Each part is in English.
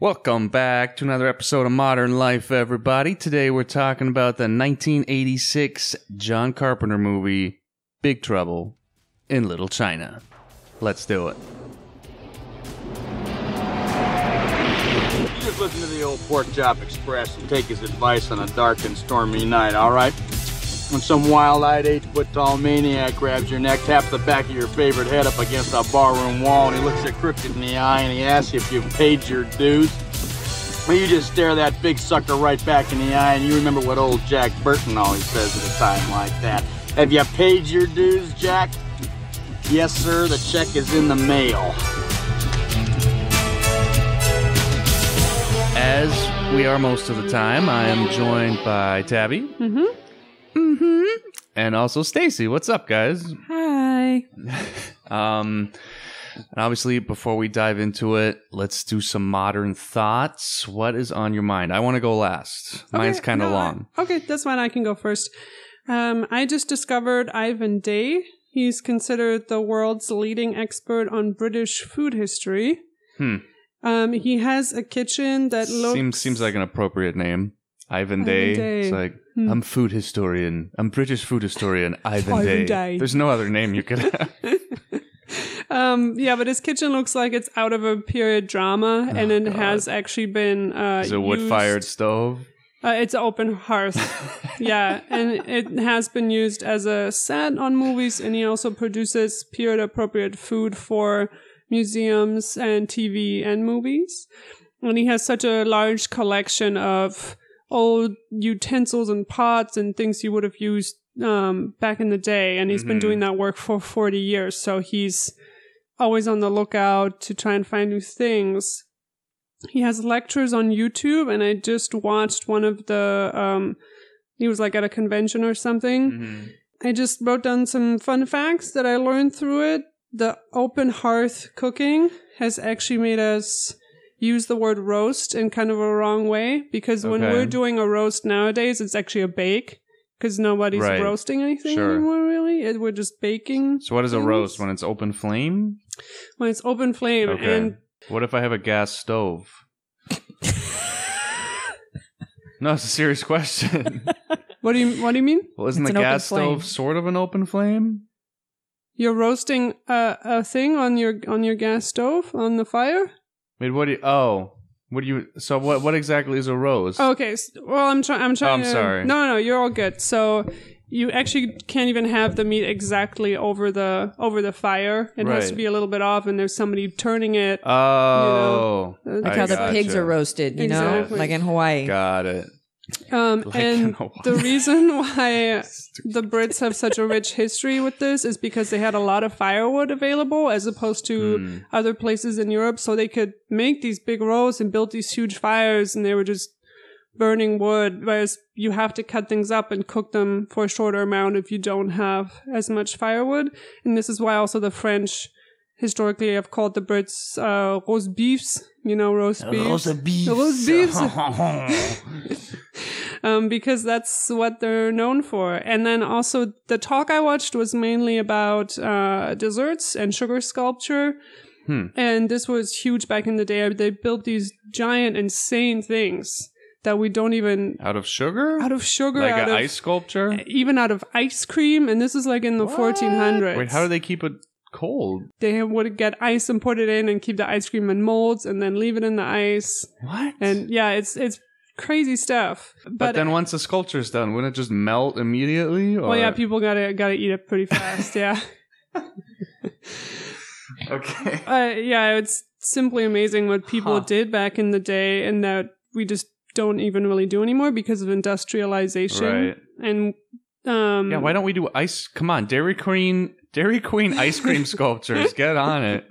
Welcome back to another episode of Modern Life, everybody. Today we're talking about the 1986 John Carpenter movie, Big Trouble in Little China. Let's do it. You just listen to the old Pork Chop Express and take his advice on a dark and stormy night, all right? When some wild-eyed, eight-foot-tall maniac grabs your neck, taps the back of your favorite head up against a barroom wall, and he looks you crooked in the eye and he asks you if you've paid your dues, well, you just stare that big sucker right back in the eye, and you remember what old Jack Burton always says at a time like that. Have you paid your dues, Jack? Yes, sir, the check is in the mail. As we are most of the time, I am joined by Tabby. Mm-hmm. Mm-hmm. And also Stacy. What's up, guys? Hi. Um, and obviously, before we dive into it, let's do some modern thoughts. What is on your mind? I want to go last. Mine's kind of no, I- long. okay, that's fine. I can go first. Um, I just discovered Ivan Day. He's considered the world's leading expert on British food history. Hmm. Um, he has a kitchen that looks Seems seems like an appropriate name. Ivan Ivan Day. Day. It's like Hmm. I'm food historian. I'm British food historian. Ivan, Ivan Day. Day. There's no other name you could have. Um, yeah, but his kitchen looks like it's out of a period drama, and it Oh, God. has actually been uh, It's a wood fired stove. Uh, it's an open hearth. yeah, and it has been used as a set on movies, and he also produces period appropriate food for museums and TV and movies. And he has such a large collection of old utensils and pots and things he would have used um, back in the day. And he's been Mhm. doing that work for 40 years. So he's always on the lookout to try and find new things. He has lectures on YouTube, and I just watched one of the. Um, he was like at a convention or something. Mm-hmm. I just wrote down some fun facts that I learned through it. The open hearth cooking has actually made us use the word roast in kind of a wrong way because when we're doing a roast nowadays, it's actually a bake because nobody's Right. roasting anything Sure. anymore, really. It, we're just baking. So what is a roast when it's open flame? When it's open flame Okay. and What if I have a gas stove? no, it's a serious question. what do you what do you mean? Well, isn't It's the gas stove sort of an open flame? You're roasting a, a thing on your on your gas stove on the fire. Wait, what do you? Oh, what do you? So what? What exactly is a rose? Okay, s- well I'm trying. I'm trying. Oh, I'm to, sorry. No, no, no. you're all good. So you actually can't even have the meat exactly over the over the fire. It has to Right. be a little bit off, and there's somebody turning it. Oh, know, Like I how the gotcha. pigs are roasted, you know, Exactly. like in Hawaii. Got it. Um, Like and the reason why the Brits have such a rich history with this is because they had a lot of firewood available as opposed to Hmm. other places in Europe. So they could make these big roasts and build these huge fires and they were just burning wood. Whereas you have to cut things up and cook them for a shorter amount if you don't have as much firewood. And this is why also the French historically have called the Brits, uh, roast beefs, you know, roast beef. beef. Roast beefs. um, because that's what they're known for. And then also the talk I watched was mainly about uh, desserts and sugar sculpture. Hmm. And this was huge back in the day. They built these giant, insane things that we don't even Out of sugar? out of sugar, like out an of ice sculpture? even out of ice cream. And this is like in the 1400s. Wait, how do they keep it cold? They would get ice and put it in and keep the ice cream in molds and then leave it in the ice. What? And yeah, it's it's crazy stuff. but, then once the sculpture's done, wouldn't it just melt immediately? Or? Well, yeah, people gotta gotta eat it pretty fast. Yeah, Okay. uh, yeah. It's simply amazing what people Huh. did back in the day, and that we just don't even really do anymore because of industrialization. Right. And um, Yeah, why don't we do ice? Come on, Dairy Queen, Dairy Queen ice cream sculptures. Get on it.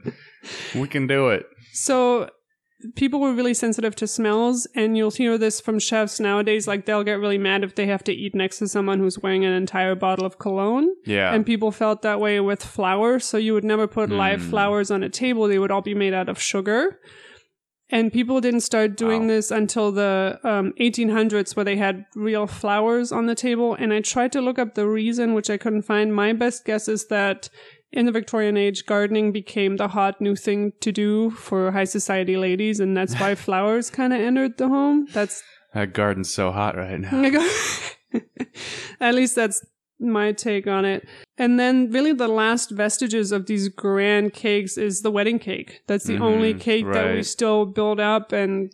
We can do it. so people were really sensitive to smells, and you'll hear this from chefs nowadays. Like they'll get really mad if they have to eat next to someone who's wearing an entire bottle of cologne. Yeah. And people felt that way with flowers. So you would never put live Hmm. flowers on a table. They would all be made out of sugar. And people didn't start doing Wow. this until the um, 1800s, where they had real flowers on the table. And I tried to look up the reason, which I couldn't find. My best guess is that in the Victorian age, gardening became the hot new thing to do for high society ladies, and that's why flowers kind of entered the home. That's That garden's so hot right now. at least that's my take on it. And then really the last vestiges of these grand cakes is the wedding cake. That's the only Mhm, cake that we still build up and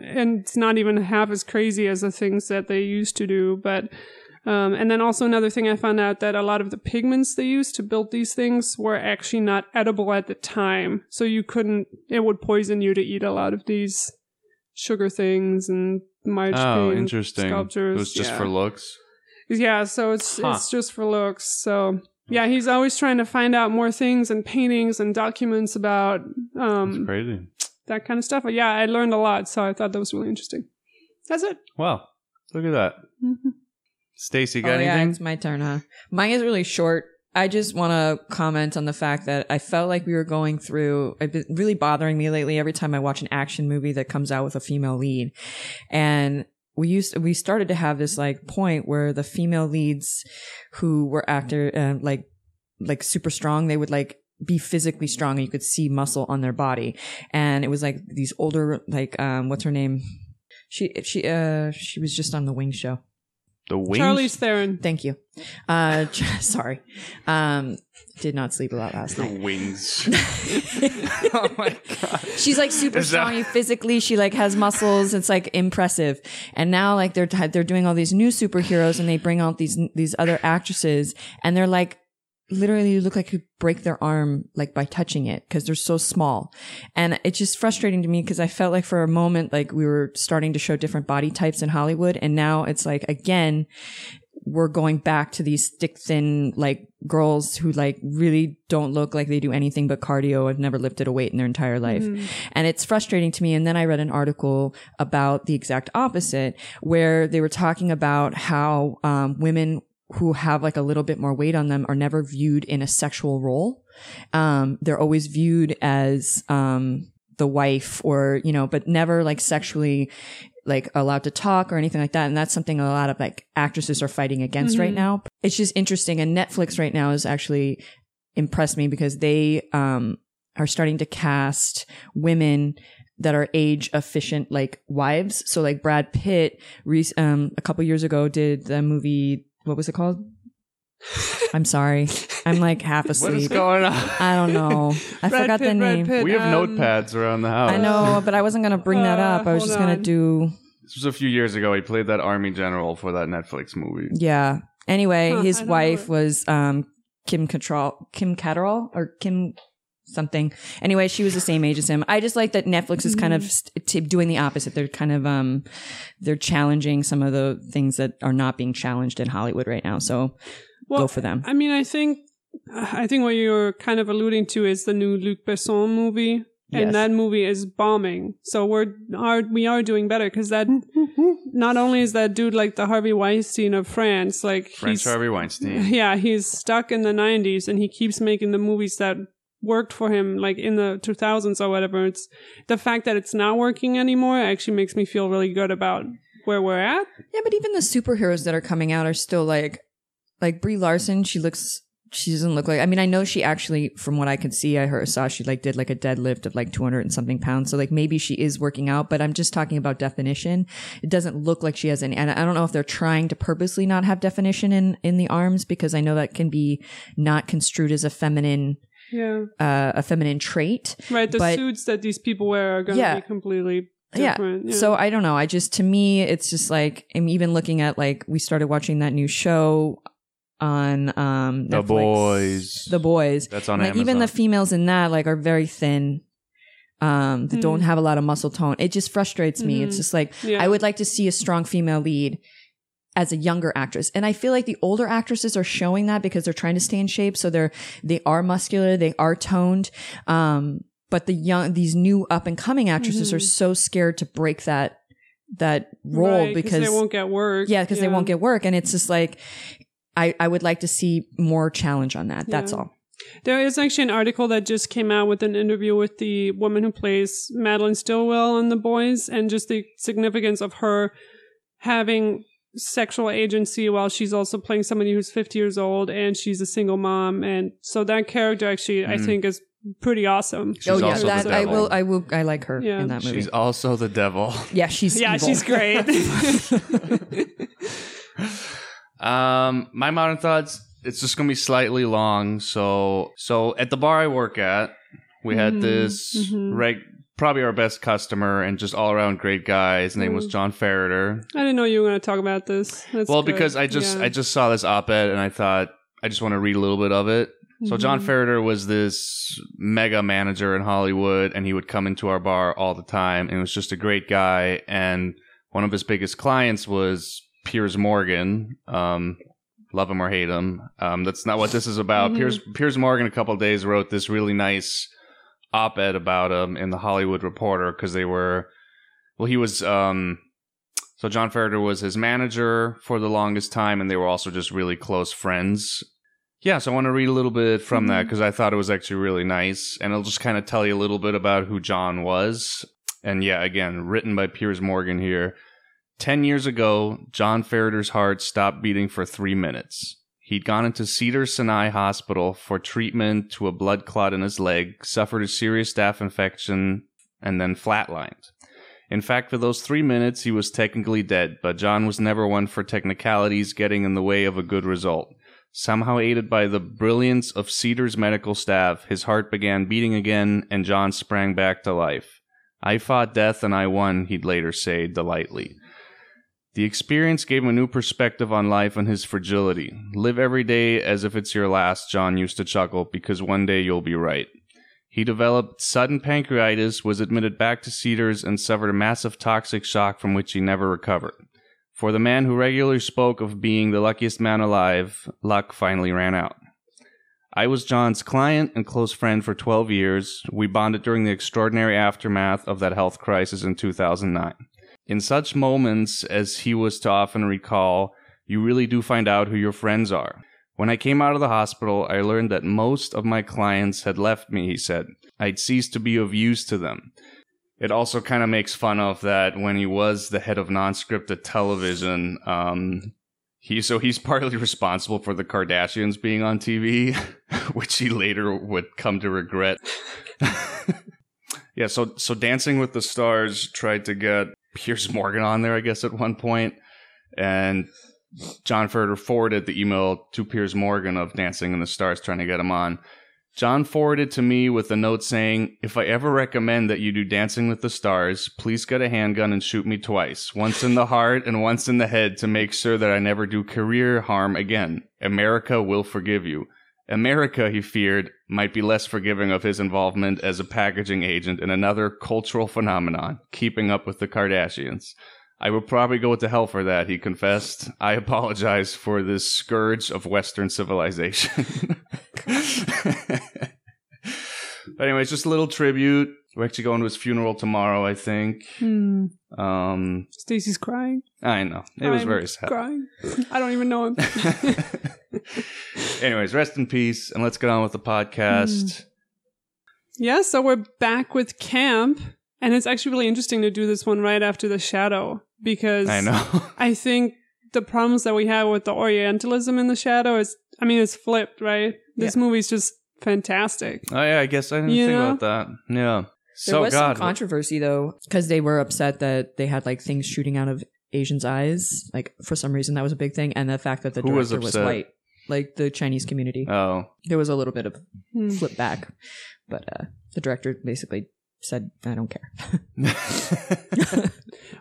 and it's not even half as crazy as the things that they used to do, but um, and then also another thing I found out that a lot of the pigments they used to build these things were actually not edible at the time. So you couldn't, it would poison you to eat a lot of these sugar things and march Oh, interesting. sculptures. It was just yeah. for looks. Yeah, so it's Huh. it's just for looks. So yeah, he's always trying to find out more things and paintings and documents about um crazy. that kind of stuff. But yeah, I learned a lot, so I thought that was really interesting. That's it. Wow. Look at that. Mhm. Stacy, got oh, yeah, it's my turn, huh? Mine is really short. I just want to comment on the fact that I felt like we were going through, it's been really bothering me lately every time I watch an action movie that comes out with a female lead. And we used, we started to have this like point where the female leads who were actor, uh, like, like super strong, they would like be physically strong and you could see muscle on their body. And it was like these older, like, um, what's her name? She, she, uh, she was just on the Wing show. The wings? Charlize Theron. Thank you. Uh, sorry. Um, did not sleep a lot last night. The night. wings. oh my god. She's like super Is that- strong physically. She like has muscles. It's like impressive. And now like they're they're doing all these new superheroes and they bring out these these other actresses and they're like literally you look like you break their arm like by touching it because they're so small. And it's just frustrating to me because I felt like for a moment like we were starting to show different body types in Hollywood and now it's like again we're going back to these stick thin like girls who like really don't look like they do anything but cardio have never lifted a weight in their entire life and it's frustrating to me and then i read an article about the exact opposite where they were talking about how um, women who have like a little bit more weight on them are never viewed in a sexual role. Um, they're always viewed as um, the wife or you know but never like sexually like allowed to talk or anything like that. And that's something a lot of like actresses are fighting against right now. It's just interesting. And netflix right now is actually impressed me because they um are starting to cast women that are age efficient like wives. So like brad pitt um a couple years ago did the movie what was it called i'm sorry i'm like half asleep. what is asleep going on? i don't know i Brad forgot Pitt, the Brad name Pitt, we have um, notepads around the house. i know but i wasn't gonna bring that Uh, up i was hold just gonna on. do This was a few years ago. He played that army general for that Netflix movie. Yeah. Anyway, Huh, his I don't know wife it. was um Kim Cattrall, Kim Cattrall or Kim something. Anyway, she was the same age as him. I just like that Netflix is kind of Mm-hmm. st- t- doing the opposite. They're kind of um they're challenging some of the things that are not being challenged in Hollywood right now. So Well, go for them. I mean, I think I think what you're kind of alluding to is the new Luc Besson movie, Yes. and that movie is bombing. So we're are we are doing better because that not only is that dude like the Harvey Weinstein of France, like French he's Harvey Weinstein. yeah, he's stuck in the 90s and he keeps making the movies that worked for him like in the 2000s or whatever. It's the fact that it's not working anymore actually makes me feel really good about where we're at. Yeah, but even the superheroes that are coming out are still like like Brie Larson, she looks she doesn't look like I mean, I know she actually from what I could see, I heard saw she like did like a deadlift of like two hundred and something pounds. So like maybe she is working out, but I'm just talking about definition. It doesn't look like she has any and I don't know if they're trying to purposely not have definition in in the arms because I know that can be not construed as a feminine Yeah. uh a feminine trait. Right. The But- suits that these people wear are going to Yeah. be completely Yeah. different. So I don't know. I just to me, it's just like I'm even looking at like we started watching that new show on um The Boys. The boys. That's on like Amazon. even the females in that like are very thin. Um, that Hmm. don't have a lot of muscle tone. It just frustrates me. It's Mhm. just like Yeah. I would like to see a strong female lead as a younger actress. And I feel like the older actresses are showing that because they're trying to stay in shape. So they're, they are muscular, they are toned. Um, but the young, these new up and coming actresses are so scared to break that, that role Mm-hmm. Right, because, they won't get work. yeah, because they won't get work. And it's just like, I, I would like to see more challenge on that. That's all. There is actually an article that just came out with an interview with the woman who plays Madelyn Stillwell on The Boys and just the significance of her having sexual agency while she's also playing somebody who's 50 years old and she's a single mom. And so that character actually, I think, is pretty awesome. She's oh yeah, also the that I will. I will. I like her Yeah. in that movie. She's also the devil. yeah, she's Yeah, evil. she's great. Um, my modern thoughts. It's just gonna be slightly long. So, so at the bar I work at, we had Mhm, this mhm. reg, probably our best customer and just all around great guy. His name was Mm. John Ferriter. I didn't know you were going to talk about this. That's well, good. because I just Yeah. I just saw this op-ed and I thought I just want to read a little bit of it. So John. Ferriter was this mega manager in Hollywood, and he would come into our bar all the time, and was just a great guy. And one of his biggest clients was Piers Morgan. Um, love him or hate him. Um, that's not what this is about. Mhm. Piers Piers Morgan, a couple of days wrote this really nice op-ed about him in the Hollywood Reporter because they were, well, he was. Um, so John Ferriter was his manager for the longest time, and they were also just really close friends. Yeah, so I want to read a little bit from that Mhm. because I thought it was actually really nice, and it'll just kind of tell you a little bit about who John was. And yeah, again, written by Piers Morgan here. Ten years ago, John Ferriter's heart stopped beating for three minutes. He'd gone into Cedars-Sinai Hospital for treatment to a blood clot in his leg, suffered a serious staph infection, and then flatlined. In fact, for those three minutes, he was technically dead, but John was never one for technicalities getting in the way of a good result. Somehow aided by the brilliance of Cedar's medical staff, his heart began beating again, and John sprang back to life. I fought death and I won, he'd later say delightly. The experience gave him a new perspective on life and his fragility. Live every day as if it's your last, John used to chuckle, because one day you'll be right. He developed sudden pancreatitis, was admitted back to Cedars, and suffered a massive toxic shock from which he never recovered. For the man who regularly spoke of being the luckiest man alive, luck finally ran out. I was John's client and close friend for 12 years. We bonded during the extraordinary aftermath of that health crisis in 2009. In such moments as he was to often recall, you really do find out who your friends are. When I came out of the hospital, I learned that most of my clients had left me, he said. I'd ceased to be of use to them. It also kind of makes fun of that when he was the head of non-scripted television. Um, he so he's partly responsible for the Kardashians being on TV, which he later would come to regret. yeah, so so Dancing with the Stars tried to get Piers Morgan on there, I guess, at one point, and John Ferriter forwarded the email to Piers Morgan of Dancing in the Stars, trying to get him on. John forwarded to me with a note saying, If I ever recommend that you do Dancing with the Stars, please get a handgun and shoot me twice, once in the heart and once in the head to make sure that I never do career harm again. America will forgive you. America, he feared, might be less forgiving of his involvement as a packaging agent in another cultural phenomenon, keeping up with the Kardashians. I would probably go to hell for that, he confessed. I apologize for this scourge of Western civilization. but anyways, just a little tribute. We're actually going to his funeral tomorrow, I think. Hmm. Um, Stacy's crying. I know. It was I'm very sad. Crying. I don't even know him. anyways, rest in peace, and let's get on with the podcast. Hmm. yeah, so we're back with camp, and it's actually really interesting to do this one right after the shadow because I know. I think the problems that we have with the Orientalism in the shadow is, I mean, it's flipped, right? This movie's just fantastic. oh yeah, I guess I didn't You think know? about that. Yeah. There so was God, some controversy though, because they were upset that they had like things shooting out of Asians' eyes. Like for some reason, that was a big thing, and the fact that the Who was director was, upset? white, like the Chinese community. oh, there was a little bit of Hmm. flip back, but uh, the director basically said, "I don't care."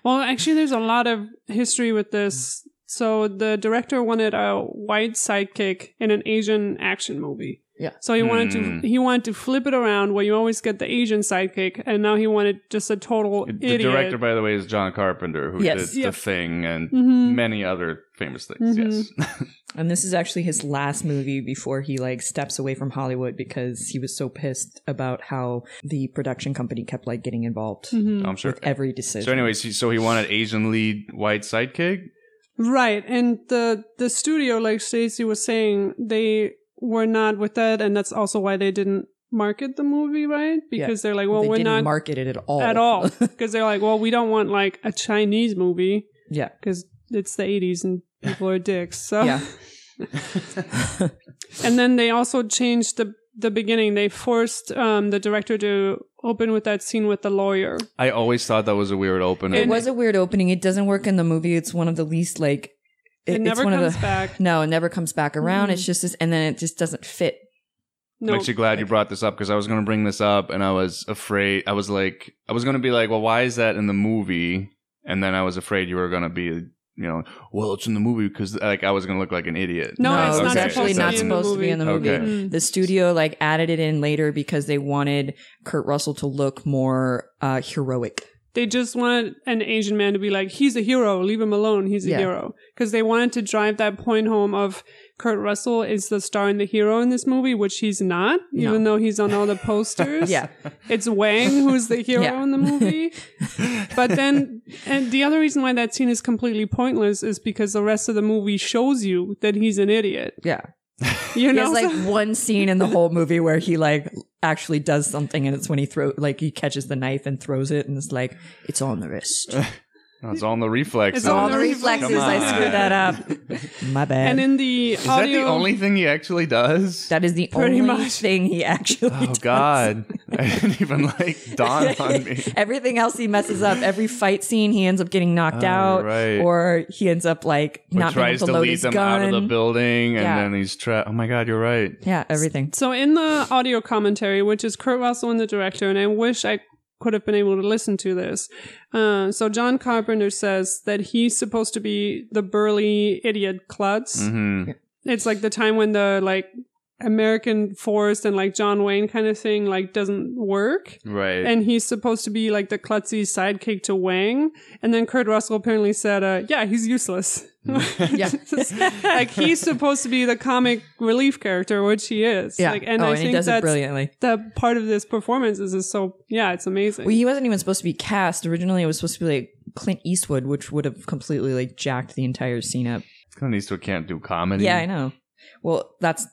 Well, actually, there's a lot of history with this. So the director wanted a white sidekick in an Asian action movie. Yeah. So he wanted Hmm. to he wanted to flip it around where you always get the Asian sidekick, and now he wanted just a total the idiot. director, by the way, is John Carpenter, who Yes. did Yep. The Thing and Mhm. many other famous things. Mhm. Yes. And this is actually his last movie before he like steps away from Hollywood because he was so pissed about how the production company kept like getting involved Mhm. I'm sure. with every decision. So, anyways, he, so he wanted Asian lead white sidekick. Right, and the the studio, like Stacey was saying, they were not with that, and that's also why they didn't market the movie, right? Yeah. Because they're like, well, they we're didn't not market it at all. at all, because they're like, well, we don't want like a Chinese movie yeah. because it's the 80s and people are dicks. So Yeah. and then they also changed the the beginning. They forced um, the director to open with that scene with the lawyer. I always thought that was a weird opening It was a weird opening. It doesn't work in the movie. It's one of the least like. It, it's never one comes of the, back. No, it never comes back around. Mm. It's just this, and then it just doesn't fit. I'm No, actually glad you brought this up because I was going to bring this up and I was afraid. I was like, I was going to be like, well, why is that in the movie? And then I was afraid you were going to be, you know, well, it's in the movie because like I was going to look like an idiot. No, No, it's it not was actually not be supposed to be in the movie. Okay. Mm. The studio like added it in later because they wanted Kurt Russell to look more uh, heroic. They just wanted an Asian man to be like, he's a hero, leave him alone, he's a Yeah. hero. Because they wanted to drive that point home of Kurt Russell is the star and the hero in this movie, which he's not, No. even though he's on all the posters. Yeah. It's Wang who's the hero Yeah. in the movie. but then, and the other reason why that scene is completely pointless is because the rest of the movie shows you that he's an idiot. Yeah. You He know, has like one scene in the whole movie where he like actually does something and it's when he throw like he catches the knife and throws it and it's like it's on the wrist. No, it's all the reflex. It's though. all all the the reflexes. reflexes. I screwed that up. My bad. and in the Is that the only thing he actually does? that is the Pretty only much. thing he actually oh does. God, I didn't even like dawn on me. Everything else he messes up. Every fight scene he ends up getting knocked Oh, out, right. or he ends up like Or not being able to to load lead his them gun. out of the building, and Yeah. then he's trapped. Oh my God, you're right. Yeah, everything. So in the audio commentary, which is Kurt Russell and the director, and I wish I could have been able to listen to this. Uh, so John Carpenter says that he's supposed to be the burly idiot klutz. hmm It's like the time when the like American force and like John Wayne kind of thing like doesn't work. Right. And he's supposed to be like the klutzy sidekick to Wang. And then Kurt Russell apparently said, uh, yeah, he's useless. Yeah. like he's supposed to be the comic relief character, which he is. Yeah. Like, and oh, I and think he does it brilliantly. that part of this performance is just so yeah, it's amazing. Well, he wasn't even supposed to be cast. Originally, it was supposed to be like Clint Eastwood, which would have completely like jacked the entire scene up. Clint Eastwood can't do comedy. Yeah, I know. Well, that's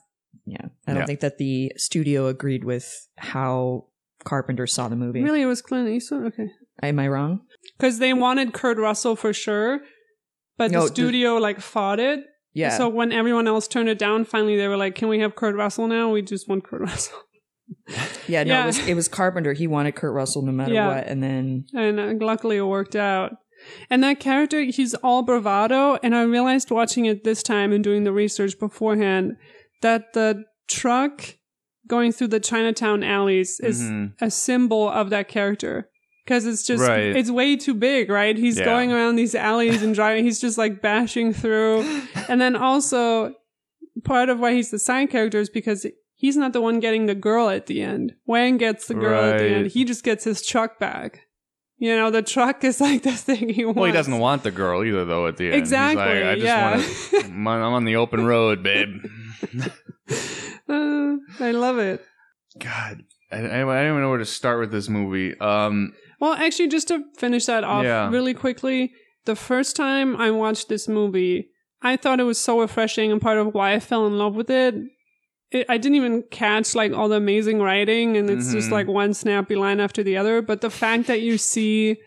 yeah. I don't Yeah. think that the studio agreed with how Carpenter saw the movie. really, it was Clint Eastwood. Okay, Am I wrong? because they wanted Kurt Russell for sure, but No, the the- studio like fought it. Yeah. So when everyone else turned it down, finally they were like, "Can we have Kurt Russell now? We just want Kurt Russell." yeah. No, yeah. It, was, it was Carpenter. He wanted Kurt Russell no matter Yeah. what, and then and uh, luckily it worked out. And that character, he's all bravado. And I realized watching it this time and doing the research beforehand that the truck going through the Chinatown alleys is Mhm. a symbol of that character. Because it's just, Right. it's way too big, right? He's Yeah. going around these alleys and driving, he's just like bashing through. and then also, part of why he's the side character is because he's not the one getting the girl at the end. Wang gets the girl at the end. He just gets his truck back. You know, the truck is like the thing he wants. Well, he doesn't want the girl either, though. At the end, Exactly, He's like, I just yeah. want to. I'm on the open road, babe. Uh, I love it. God, I, I, don't even know where to start with this movie. Um, Well, actually, just to finish that off Yeah. really quickly, the first time I watched this movie, I thought it was so refreshing, and part of why I fell in love with it. it I didn't even catch like all the amazing writing, and it's just Mhm. like one snappy line after the other. But the fact that you see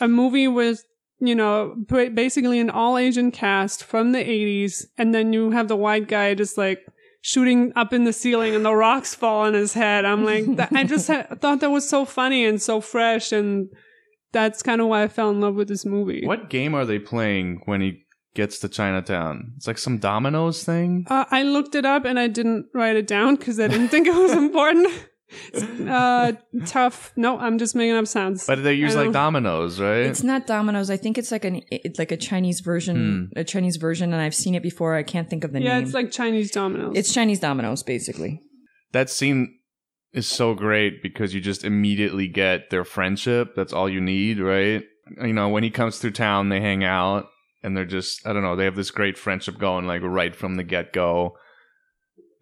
a movie with you know basically an all Asian cast from the '80s, and then you have the white guy just like shooting up in the ceiling and the rocks fall on his head. I'm like, that, I just ha- thought that was so funny and so fresh, and that's kind of why I fell in love with this movie. what game are they playing when he gets to Chinatown? It's like some dominoes thing. Uh, I looked it up and I didn't write it down because I didn't think it was important. Uh, tough. No, I'm just making up sounds. But they use I like dominoes, right? it's not dominoes. I think it's like an it's like a Chinese version, a Chinese version, and I've seen it before. I can't think of the yeah, name. Yeah, it's like Chinese dominoes. it's Chinese dominoes, basically. that scene is so great because you just immediately get their friendship. That's all you need, right? You know, when he comes through town, they hang out and they're just, I don't know, they have this great friendship going like right from the get go.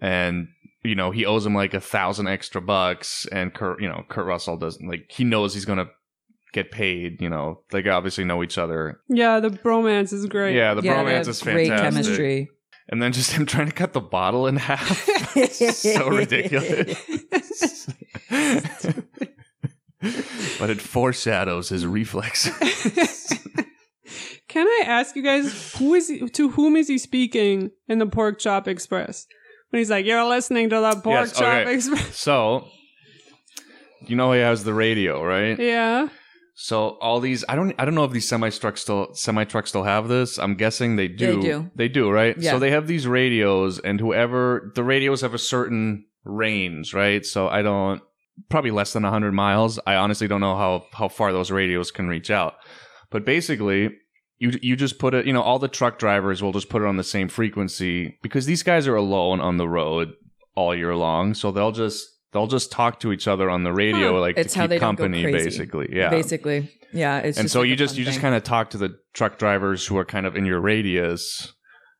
And, you know, he owes him like a thousand extra bucks and Kurt, you know, Kurt Russell doesn't like, he knows he's going to get paid, you know, they obviously know each other. yeah, the bromance is great. Yeah, the yeah, bromance have is great fantastic. chemistry. And then just him trying to cut the bottle in half. so ridiculous. but it foreshadows his reflexes. can I ask you guys who is he, to whom is he speaking in the Pork Chop Express? When he's like, "You're listening to the Pork Yes, Chop okay. Express." So, you know he has the radio, right? Yeah. So all these, I don't, I don't know if these semi trucks still, semi trucks still have this. I'm guessing they do. They do. They do, right? Yeah. So they have these radios, and whoever the radios have a certain range, right? So I don't, probably less than 100 miles. I honestly don't know how how far those radios can reach out. But basically, you you just put it, you know, all the truck drivers will just put it on the same frequency because these guys are alone on the road all year long, so they'll just they'll just talk to each other on the radio Huh. like It's to how keep they don't go company crazy. basically. Yeah. Basically, yeah. It's and so like you just you just kind of talk to the truck drivers who are kind of in your radius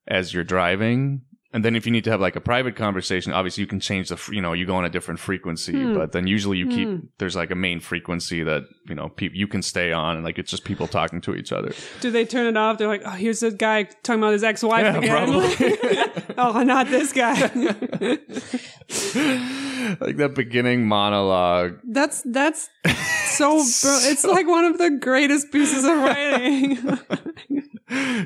as you're driving. And then if you need to have like a private conversation, obviously you can change the, fr- you know, you go on a different frequency, Hmm. but then usually you keep, Hmm. there's like a main frequency that, you know, pe- you can stay on and like it's just people talking to each other. Do they turn it off? They're like, "Oh, here's a guy talking about his ex-wife Yeah, again." oh, not this guy. like that beginning monologue. that's that's so. Bro- it's like one of the greatest pieces of writing.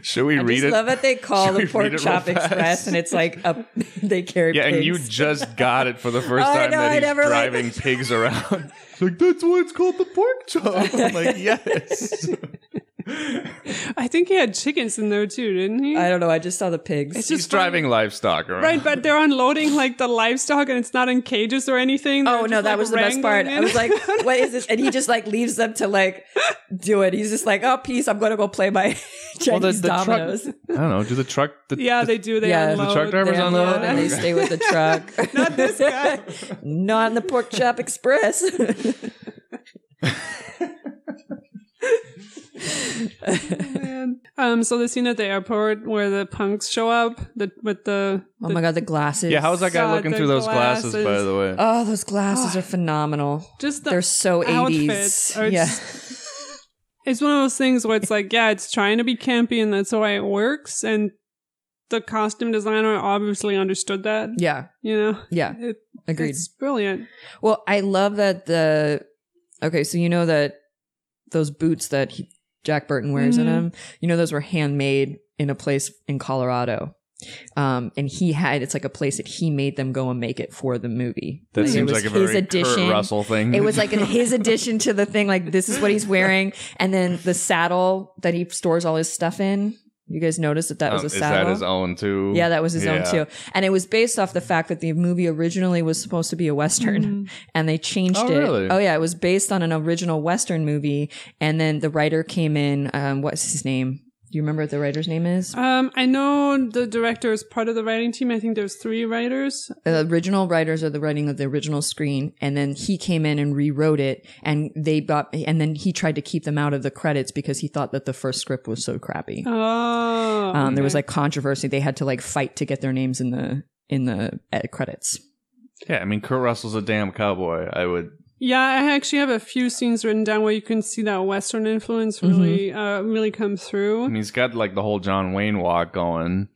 Should we I read just it? love that they call Should the pork chop express, and it's like a they carry. yeah, and you just got it for the first Oh, time know, that I he's driving pigs around. Like, that's why it's called the pork chop. I'm like, yes. I think he had chickens in there too, didn't he? I don't know. I just saw the pigs. It's He's just funny. driving livestock around. Right, but they're unloading like the livestock and it's not in cages or anything. Oh They're no, just, that like, was the best part. wrangling I was like, "What is this?" And he just like leaves them to like do it. He's just like, "Oh, peace. I'm gonna go play my Well, the, Chinese the truck, dominoes." I don't know. Do the truck? The, yeah, the- they do. They Yeah. The truck drivers They unload unload and they stay with the truck. Not this guy. Not in the pork chop express. Man. Um, so the scene at the airport where the punks show up, the with the, oh my god, the glasses. yeah, how's that guy God, looking through those glasses, by glasses. the way? Oh, those glasses are phenomenal. just the They're so outfits 80s. Yeah. just- it's one of those things where it's like, yeah, it's trying to be campy and that's why it works. And the costume designer obviously understood that. Yeah. You know, Yeah. it, Agreed. it's brilliant. Well, I love that the okay. So you know that those boots that he, Jack Burton wears in Mhm. them. You know those were handmade in a place in Colorado. Um, and he had it's like a place that he made them go and make it for the movie. that Like, seems like a his very addition. Kurt Russell thing. It was like his addition to the thing. Like this is what he's wearing, and then the saddle that he stores all his stuff in. You guys noticed that that was Um, a is saddle. that his own too? Yeah, that was his own too. And it was based off the fact that the movie originally was supposed to be a Western and they changed Oh, it. really? Oh, yeah. It was based on an original Western movie. And then the writer came in. Um, what's his name? Do you remember what the writer's name is? Um, I know the director is part of the writing team. I think there's three writers. The original writers are the writing of the original screen. And then he came in and rewrote it. And they bought, and then he tried to keep them out of the credits because he thought that the first script was so crappy. Oh, Um, there was like controversy. They had to like fight to get their names in the, in the uh, credits. Yeah, I mean, Kurt Russell's a damn cowboy. I would. Yeah, I actually have a few scenes written down where you can see that Western influence really, uh, really come I through. mean, he's got like the whole John Wayne walk going.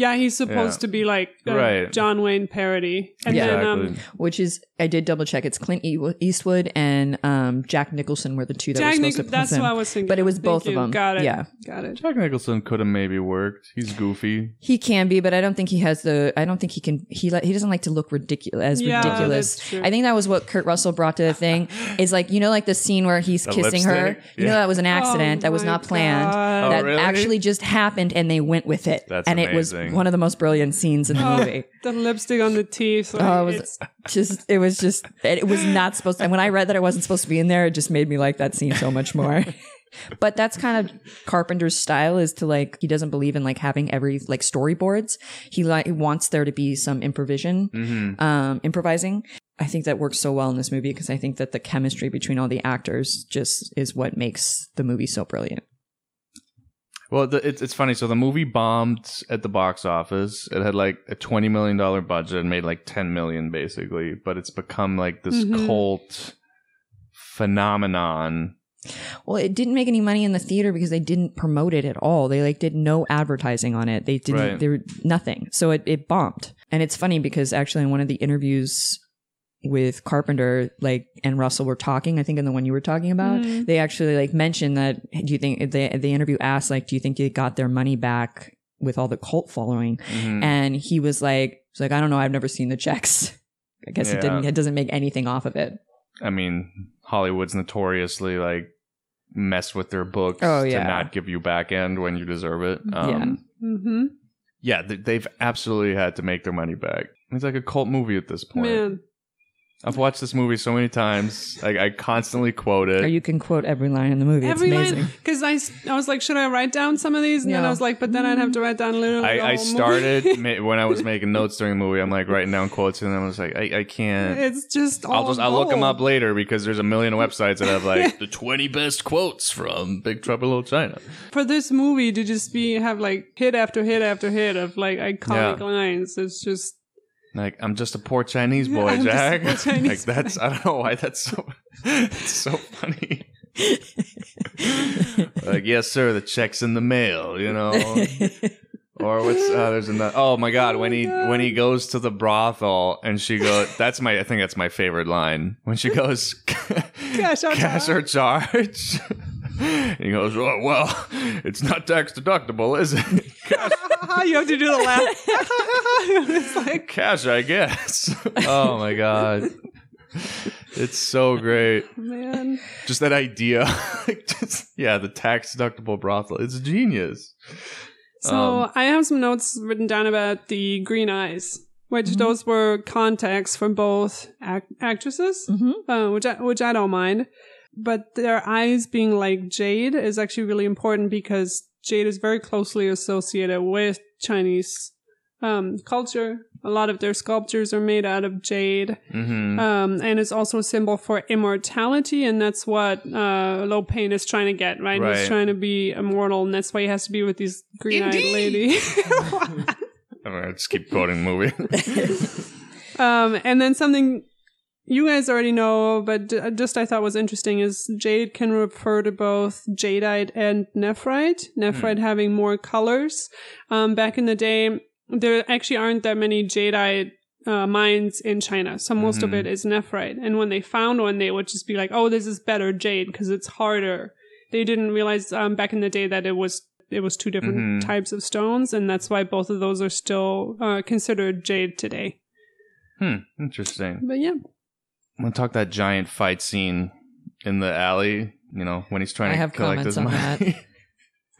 Yeah, he's supposed Yeah. to be like a Right. John Wayne parody. And Yeah. then, um, Exactly. which is I did double check. It's Clint Eastwood and um, Jack Nicholson were the two that were supposed Nich- to that's him. what I was thinking. But it was Thank both of you. them. Got it. Yeah. Got it. Jack Nicholson could have maybe worked. He's goofy. He can be, but I don't think he has the. I don't think he can. He li- he doesn't like to look ridiculous as Yeah, ridiculous. that's true. I think that was what Kurt Russell brought to the thing. Is like you know like the scene where he's The kissing her. lipstick? You know Yeah. that was an accident. Oh that was my not planned. God. Oh, that really? actually just happened, and they went with it. That's and it amazing. Was one of the most brilliant scenes in the movie. The lipstick on the teeth. like, Oh, it was it's- just it was just it was not supposed to, and when I read that it wasn't supposed to be in there, it just made me like that scene so much more. but that's kind of Carpenter's style is to like he doesn't believe in like having every like storyboards. He like he wants there to be some improvisation, Mm-hmm. um, improvising. I think that works so well in this movie because I think that the chemistry between all the actors just is what makes the movie so brilliant. Well, the, it's it's funny. So the movie bombed at the box office. It had like a twenty million dollar budget and made like ten million basically. But it's become like this Mhm. cult phenomenon. Well, it didn't make any money in the theater because they didn't promote it at all. They like did no advertising on it. They didn't. Right. There nothing. So it it bombed. And it's funny because actually in one of the interviews with Carpenter, like and Russell were talking. I think in the one you were talking about, they actually like mentioned that. Do you think the the interview asked like, do you think they got their money back with all the cult following? Mhm. And he was like, "It's like I don't know. I've never seen the checks. I guess it didn't. It doesn't make anything off of it. I mean, Hollywood's notoriously like mess with their books Oh, to not give you back end when you deserve it. Yeah. Um, Mm-hmm. yeah, they've absolutely had to make their money back. It's like a cult movie at this point. Man, I've watched this movie so many times. I, I constantly quote it. Or you can quote every line in the movie. every it's amazing. line. Because I, I was like, should I write down some of these? And then Yeah. I was like, but then I'd have to write down literally. the I, I whole started movie. ma- when I was making notes during the movie. I'm like writing down quotes, and I was like, I, I can't. it's just. I'll all just I'll look them gold. up later because there's a million websites that have like the 20 best quotes from Big Trouble in Little China. for this movie to just be have like hit after hit after hit of like iconic Yeah. lines. It's just Like I'm just a poor Chinese boy, I'm Jack. Chinese like that's I don't know why that's so it's so funny. like yes, sir, the check's in the mail. You know. Or what's uh, there's another oh my god when he when he goes to the brothel and she goes that's my I think that's my favorite line when she goes Cash or cash or charge and he goes oh well it's not tax deductible is it cash, you have to do the laugh. it's like cash I guess oh my god it's so great man. just that idea Like, just- yeah the tax deductible brothel it's genius So Um, I have some notes written down about the green eyes, which Mm-hmm. those were contacts for both ac- actresses, Mhm. uh, which I, which I don't mind. But their eyes being like jade is actually really important because jade is very closely associated with Chinese um, culture. A lot of their sculptures are made out of jade. mhm. Um, and it's also a symbol for immortality, and that's what uh, Lo Pan is trying to get, right? Right. He's trying to be immortal, and that's why he has to be with these green-eyed Indeed. lady. I'm gonna just keep quoting the movie um, and then something you guys already know, but d- just I thought was interesting is jade can refer to both jadeite and nephrite. Nephrite having more colors. Um, back in the day, there actually aren't that many jadeite uh, mines in China, so most of Mhm. it is nephrite. And when they found one, they would just be like, "Oh, this is better jade because it's harder." They didn't realize um, back in the day that it was it was two different Mhm. types of stones, and that's why both of those are still uh, considered jade today. hmm interesting But yeah, I'm gonna talk that giant fight scene in the alley. You know when he's trying I to have collect comments his on money.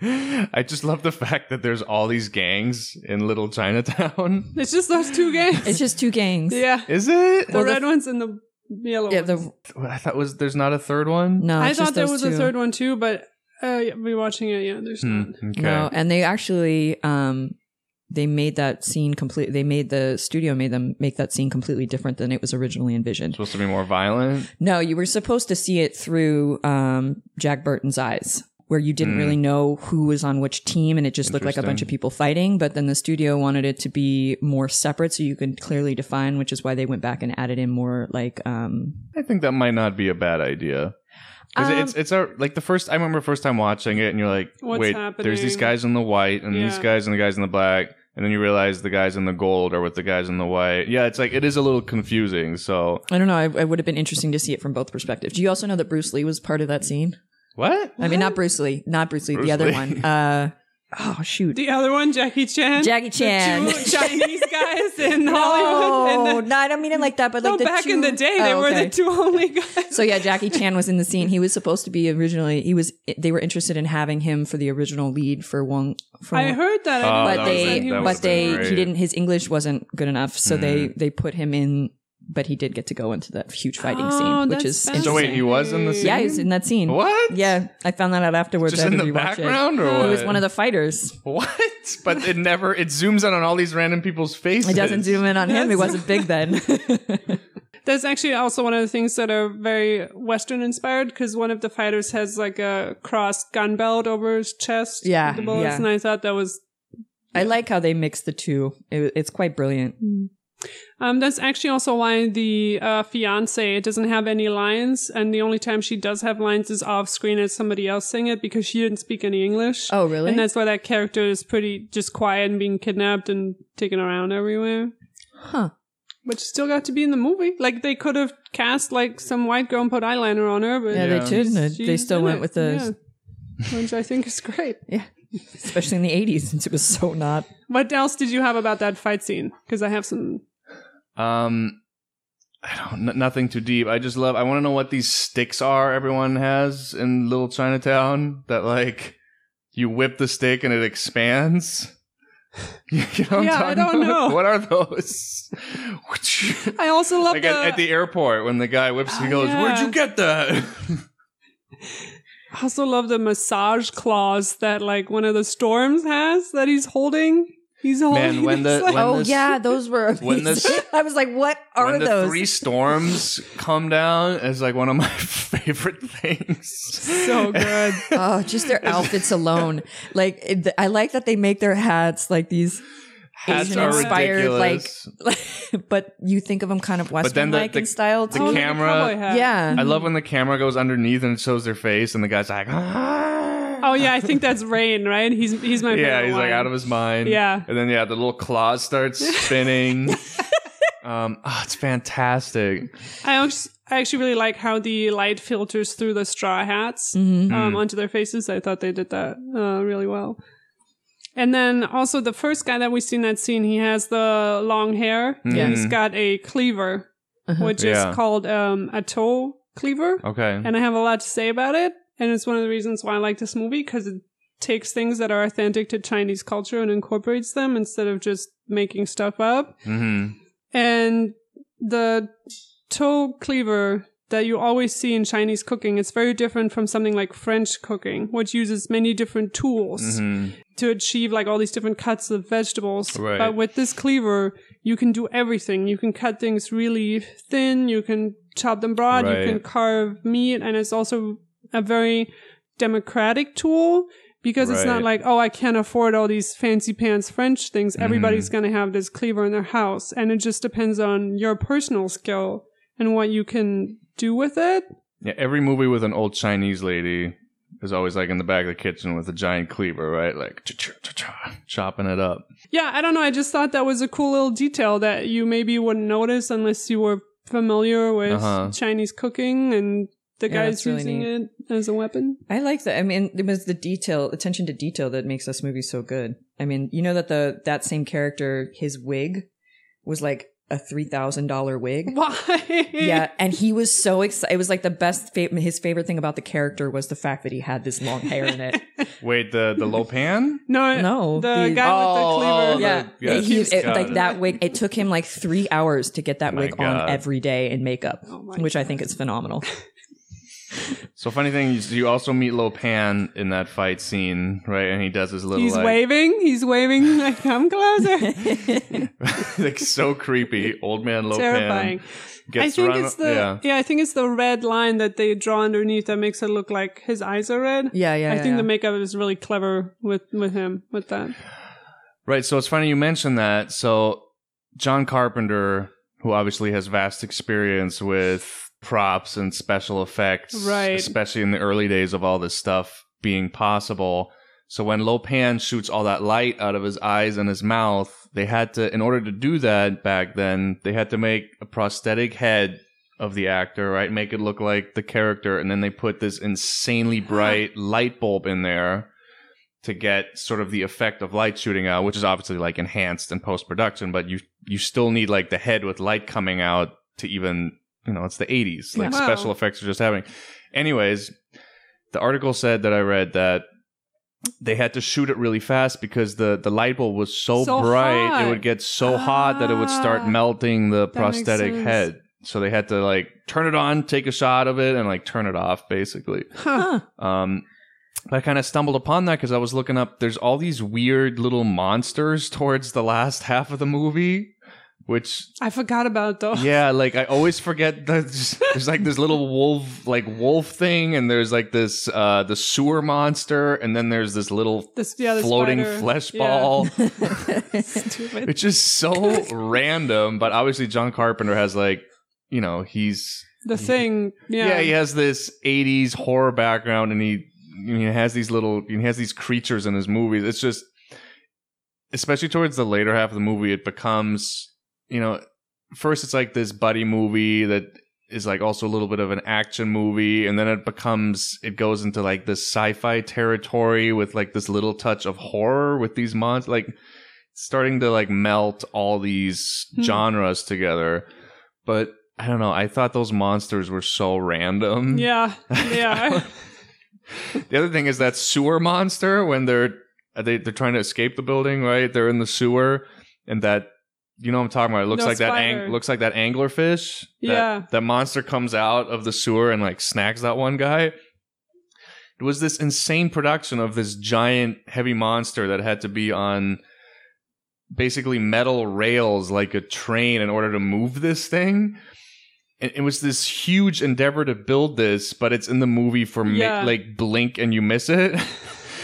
I just love the fact that there's all these gangs in Little Chinatown. it's just those two gangs. It's just two gangs. yeah, Is it? the Well, the red ones and the yellow. Yeah. ones. The I thought was there's not a third one. no. I it's thought just there those was a third one too, but uh, yeah, rewatching it, yeah, there's Hmm, not. okay. No, and they actually um they made that scene complete. They made the studio made them make that scene completely different than it was originally envisioned. supposed to be more violent. No, you were supposed to see it through um Jack Burton's eyes. Where you didn't Mm. really know who was on which team, and it just looked like a bunch of people fighting. But then the studio wanted it to be more separate, so you could clearly define. Which is why they went back and added in more like um I think that might not be a bad idea. 'Cause Um, it's it's a, like the first I remember first time watching it, and you're like, What's wait, there's these guys in the white, and these guys and the guys in the black, and then you realize the guys in the gold are with the guys in the white. Yeah, it's like it is a little confusing. So I don't know. I, it would have been interesting to see it from both perspectives. Do you also know that Bruce Lee was part of that scene? what? I mean, not Bruce Lee, not Bruce Lee, Bruce the other Lee. one. Uh, oh shoot, The other one, Jackie Chan. Jackie Chan. The two Chinese guys in no, Hollywood. And the, no, I don't mean it like that. But no, like the back two- in the day, they Oh, were okay. the two only guys. So yeah, Jackie Chan was in the scene. He was supposed to be originally. He was. They were interested in having him for the original lead for Wong. For I heard that. Oh, but didn't that they, that that was- but they, great. he didn't. His English wasn't good enough, so they Hmm. they put him in. But he did get to go into that huge fighting Oh, scene, which that's is So wait, interesting. he was in the scene. yeah, he was in that scene. What? Yeah, I found that out afterwards. Just I in had to the rewatch background, it. or what? He was one of the fighters. What? But it never. It zooms in on all these random people's faces. It doesn't zoom in on him. He wasn't big then. That's actually also one of the things that are very Western inspired because one of the fighters has like a crossed gun belt over his chest. Yeah, the bullets, yeah. and I thought that was I like how they mix the two. It, it's quite brilliant. Hmm. Um, that's actually also why the uh, fiance doesn't have any lines, and the only time she does have lines is off screen as somebody else saying it because she didn't speak any English. Oh, really? And that's why that character is pretty just quiet and being kidnapped and taken around everywhere. huh. but she still got to be in the movie. Like they could have cast like some white girl and put eyeliner on her, but Yeah, Yeah. they did. They, they still went it. with the, Yeah. which I think is great. yeah. especially in the '80s, since it was so not. What else did you have about that fight scene? Because I have some. Um, I don't. N- nothing too deep. I just love. I want to know what these sticks are. Everyone has in Little Chinatown. That like you whip the stick and it expands. you know Yeah, I don't about? know. What are those? I also love like the. at, at the airport when the guy whips, he Oh, goes, "Where'd you get that?" I also love the massage claws that like one of the storms has that he's holding. He's holding. Man, when the- it's like- when oh this- yeah, those were. when this- I was like, what are when the those? three storms come down is like one of my favorite things. so good. oh, just their outfits alone. Like it, I like that they make their hats like these Hats Asian are inspired, like, ridiculous. but you think of them kind of then Western like the- in style the too. Oh, like camera- yeah, I love when the camera goes underneath and it shows their face, and the guy's like, ah! Oh yeah, I think that's Rain, right? He's he's my yeah, favorite he's like out of his mind. Yeah. and then yeah, the little claws start spinning. um, oh, it's fantastic. I actually, I actually really like how the light filters through the straw hats Mm-hmm. um, Mm. onto their faces. I thought they did that uh, really well. And then also the first guy that we see in that scene, he has the long hair. Yeah. He's got a cleaver, which Yeah. is called um, a toe cleaver. Okay, And I have a lot to say about it. And it's one of the reasons why I like this movie because it takes things that are authentic to Chinese culture and incorporates them instead of just making stuff up. hmm And the toe cleaver that you always see in Chinese cooking, it's very different from something like French cooking, which uses many different tools hmm to achieve like all these different cuts of vegetables. Right. But with this cleaver, you can do everything. You can cut things really thin, you can chop them broad, Right. you can carve meat, and it's also a very democratic tool because it's not like, oh, I can't afford all these fancy pants French things. Mm-hmm. Everybody's going to have this cleaver in their house. And it just depends on your personal skill and what you can do with it. Yeah, every movie with an old Chinese lady is always like in the back of the kitchen with a giant cleaver, right? Like chopping it up. Yeah, I don't know. I just thought that was a cool little detail that you maybe wouldn't notice unless you were familiar with Uh-huh. Chinese cooking and the Yeah, guy's really using neat. it as a weapon. I like that. I mean, it was the detail, attention to detail that makes this movie so good. I mean, you know that the that same character, his wig was like a three thousand dollar wig. Why? Yeah, and he was so excited. It was like the best. Fa- his favorite thing about the character was the fact that he had this long hair in it. Wait, the the Lo Pan? No, No, The the- guy with the Oh, cleaver. oh, the- yeah, yes, he, it, like it. that wig. It took him like three hours to get that My wig God. on every day in makeup, Oh my which I think is phenomenal. So funny thing is, you also meet Lo Pan in that fight scene, right? And he does his little He's like, waving. He's waving like, come closer. like so creepy, old man Lo Pan. Terrifying. Gets I think run- it's the yeah. yeah. I think it's the red line that they draw underneath that makes it look like his eyes are red. Yeah, yeah. I yeah, think yeah. the makeup is really clever with with him with that. Right. So it's funny you mentioned that. So John Carpenter, who obviously has vast experience with props and special effects, Right. especially in the early days of all this stuff being possible. So when Lo Pan shoots all that light out of his eyes and his mouth, they had to, in order to do that back then, they had to make a prosthetic head of the actor, right? Make it look like the character. And then they put this insanely bright light bulb in there to get sort of the effect of light shooting out, which is obviously like enhanced in post production, but you you still need like the head with light coming out to even you know it's the 80s like Yeah. special Wow. effects are just happening. Anyways, the article said that I read that they had to shoot it really fast because the the light bulb was so, So bright hot. it would get so hot that it would start Ah, melting the prosthetic head. So they had to like turn it on, take a shot of it, and like turn it off, basically. Huh. Um, but I kind of stumbled upon that because I was looking up. There's all these weird little monsters towards the last half of the movie, which I forgot about though. yeah, like I always forget. That there's like this little wolf, like wolf thing, and there's like this uh the sewer monster, and then there's this little This yeah, the floating spider. flesh Yeah. ball. Stupid. It's just so random. But obviously, John Carpenter has like you know he's The thing. Yeah. yeah, he has this 80s horror background and he, he has these little he has these creatures in his movies. It's just especially towards the later half of the movie it becomes, you know, first it's like this buddy movie that is like also a little bit of an action movie and then it becomes it goes into like this sci-fi territory with like this little touch of horror with these monsters like starting to like melt all these Hmm. genres together but i don't know i thought those monsters were so random Yeah, yeah. the other thing is that sewer monster when they're they, they're trying to escape the building right they're in the sewer and that you know what i'm talking about? It looks No, like that spider. ang- looks like that anglerfish that, Yeah. that monster comes out of the sewer and like snacks that one guy. It was this insane production of this giant heavy monster that had to be on basically metal rails like a train in order to move this thing. And it was this huge endeavor to build this but it's in the movie for ma- like blink and you miss it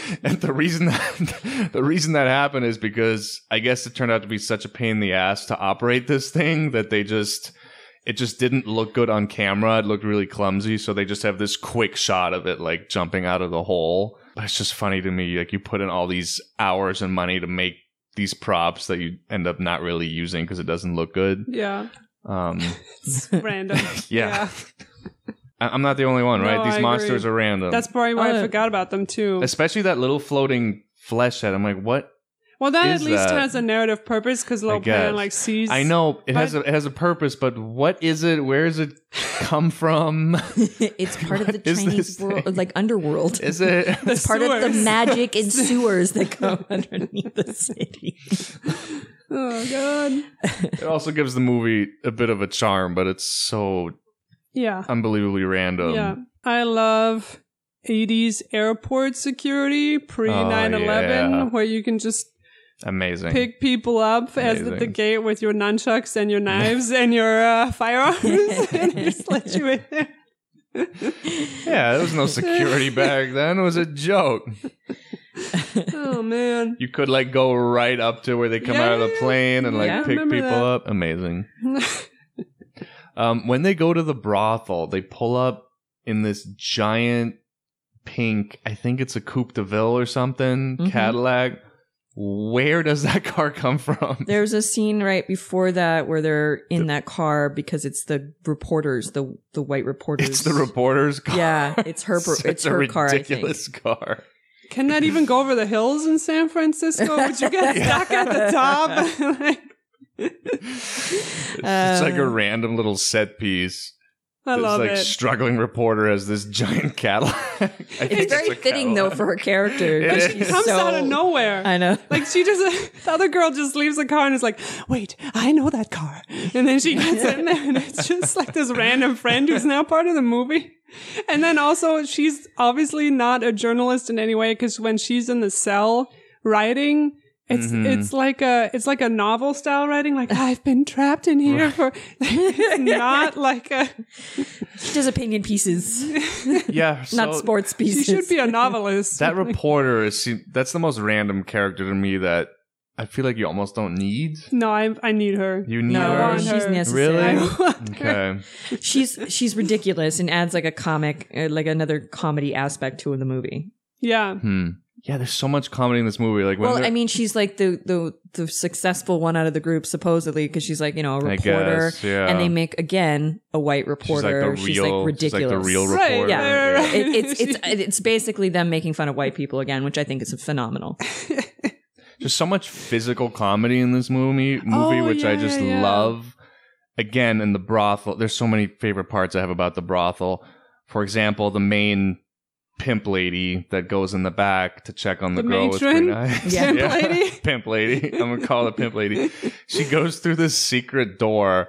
and the reason that the reason that happened is because i guess it turned out to be such a pain in the ass to operate this thing that they just it just didn't look good on camera. It looked really clumsy, so they just have this quick shot of it like jumping out of the hole. But it's just funny to me. Like you put in all these hours and money to make these props that you end up not really using because it doesn't look good. yeah. Um, It's random. yeah. I- I'm not the only one, right? No, these I monsters agree. are random. That's probably why I Uh, forgot about them too. Especially that little floating flesh head. I'm like, what? Well, that is at least that? has a narrative purpose because Little Planet guess. like sees. I know it has a, it has a purpose, but what is it? Where does it come from? it's part of the What is Chinese this world, thing? like underworld. Is it? it's part of the sewers. magic and sewers that come underneath the city. Oh god. It also gives the movie a bit of a charm, but it's so Yeah. unbelievably random. yeah. I love 80s airport security pre 9 Oh, 11, yeah. where you can just Amazing. pick people up as at the gate with your nunchucks and your knives and your uh, firearms and just let you in there. yeah, there was no security back then. It was a joke. Oh man. You could like go right up to where they come out of the plane and like Yeah. pick people that. up. Amazing. Um, when they go to the brothel, they pull up in this giant pink, I think it's a Coupe de Ville or something, Mhm. Cadillac. Where does that car come from? There's a scene right before that where they're in that car because it's the reporters, the the white reporters. It's the reporter's car. Yeah, it's her. Such It's a her car. I think. ridiculous car. Can that even go over the hills in San Francisco? Would you get stuck at the top? Like, It's like a Uh, random little set piece. I this love like it. struggling reporter has this giant Cadillac. It's very a fitting though for her character. It is. Comes so- out of nowhere. I know. Like she just, the other girl just leaves the car and is like, "Wait, I know that car." And then she gets in there, and it's just like this random friend who's now part of the movie. And then also, she's obviously not a journalist in any way because when she's in the cell writing, it's Mhm. it's like a it's like a novel style writing. Like I've been trapped in here for. it's not like a. Just opinion pieces, Yeah, not so sports She pieces. should be a novelist. That reporter is that's the most random character to me that I feel like you almost don't need. no, I I need her. You need no, I her. want she's her. necessary. Really? I want her. Okay. She's she's ridiculous and adds like a comic, uh, like another comedy aspect to the movie. Yeah. Hmm. Yeah, there's so much comedy in this movie. Like when Well, I mean, she's like the the the successful one out of the group, supposedly, because she's like you know a reporter, guess, yeah. and they make again a white she's like reporter. the real, she's like, ridiculous. like the real Right, reporter. Yeah. right, right, right. It, it's it's it's basically them making fun of white people again, which I think is phenomenal. There's so much physical comedy in this movie, movie Oh, which I just yeah, yeah. love. Again, in the brothel, there's so many favorite parts I have about the brothel. For example, the main pimp lady that goes in the back to check on the, The girl with matron? green eyes. Yeah. Pimp lady? pimp lady. I'm gonna call it pimp lady. She goes through this secret door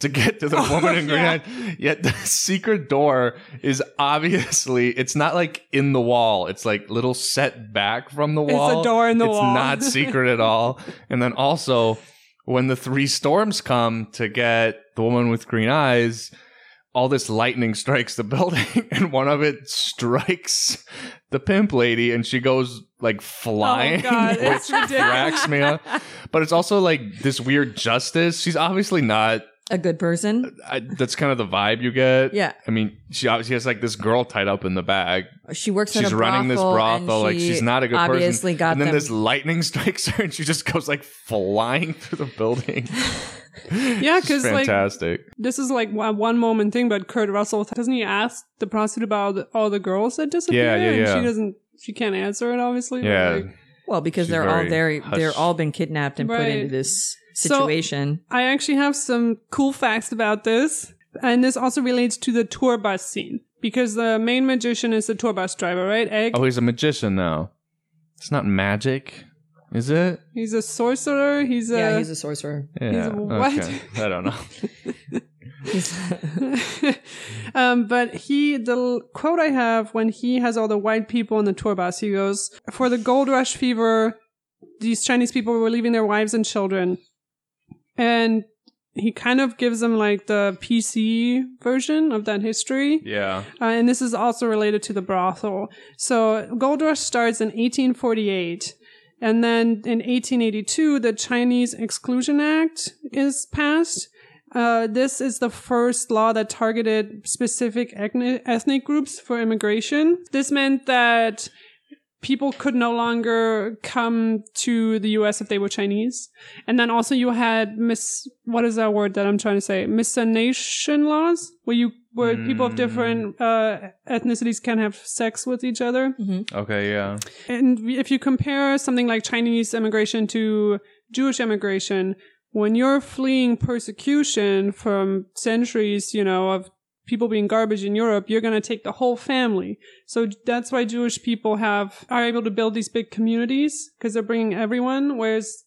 to get to the Oh, woman in green yeah. eyes. Yet the secret door is obviously it's not like in the wall. It's like little set back from the wall. It's a door in the it's wall. It's not secret at all. And then also when the three storms come to get the woman with green eyes, all this lightning strikes the building and one of it strikes the pimp lady and she goes like flying Oh, God, which it's cracks me up but it's also like this weird justice she's obviously not A good person. I, that's kind of the vibe you get Yeah. i mean she obviously has like this girl tied up in the bag She works she's running this brothel, like she she's not a good obviously person got and then them. this lightning strikes her and she just goes like flying through the building Yeah, It's because like fantastic. this is like one one moment thing, but Kurt Russell doesn't he ask the prostitute about all the girls that disappear? Yeah, yeah, And she doesn't. She can't answer it, obviously. yeah, like, Well, because She's they're all very very, they're all been kidnapped and put into this So- situation. I actually have some cool facts about this, and this also relates to the tour bus scene because the main magician is the tour bus driver, right? Egg. oh, he's a magician now. It's not magic, is it? He's a sorcerer. He's a yeah, he's a sorcerer. Yeah. a what? Okay. I don't know. um, but he, the quote I have when he has all the white people on the tour bus, he goes, For the gold rush fever, these Chinese people were leaving their wives and children. And he kind of gives them like the PC version of that history. Yeah. Uh, and this is also related to the brothel. So Gold Rush starts in 1848. And then in 1882, the Chinese Exclusion Act is passed. Uh, this is the first law that targeted specific ethnic, groups for immigration. This meant that people could no longer come to the US if they were Chinese. And then also you had mis, what is that word that I'm trying to say? Miscegenation laws, where you, where people of different, uh, ethnicities can have sex with each other. Okay. Yeah. And if you compare something like Chinese immigration to Jewish immigration, when you're fleeing persecution from centuries, you know, of people being garbage in Europe, you're going to take the whole family. So that's why Jewish people have, are able to build these big communities because they're bringing everyone. Whereas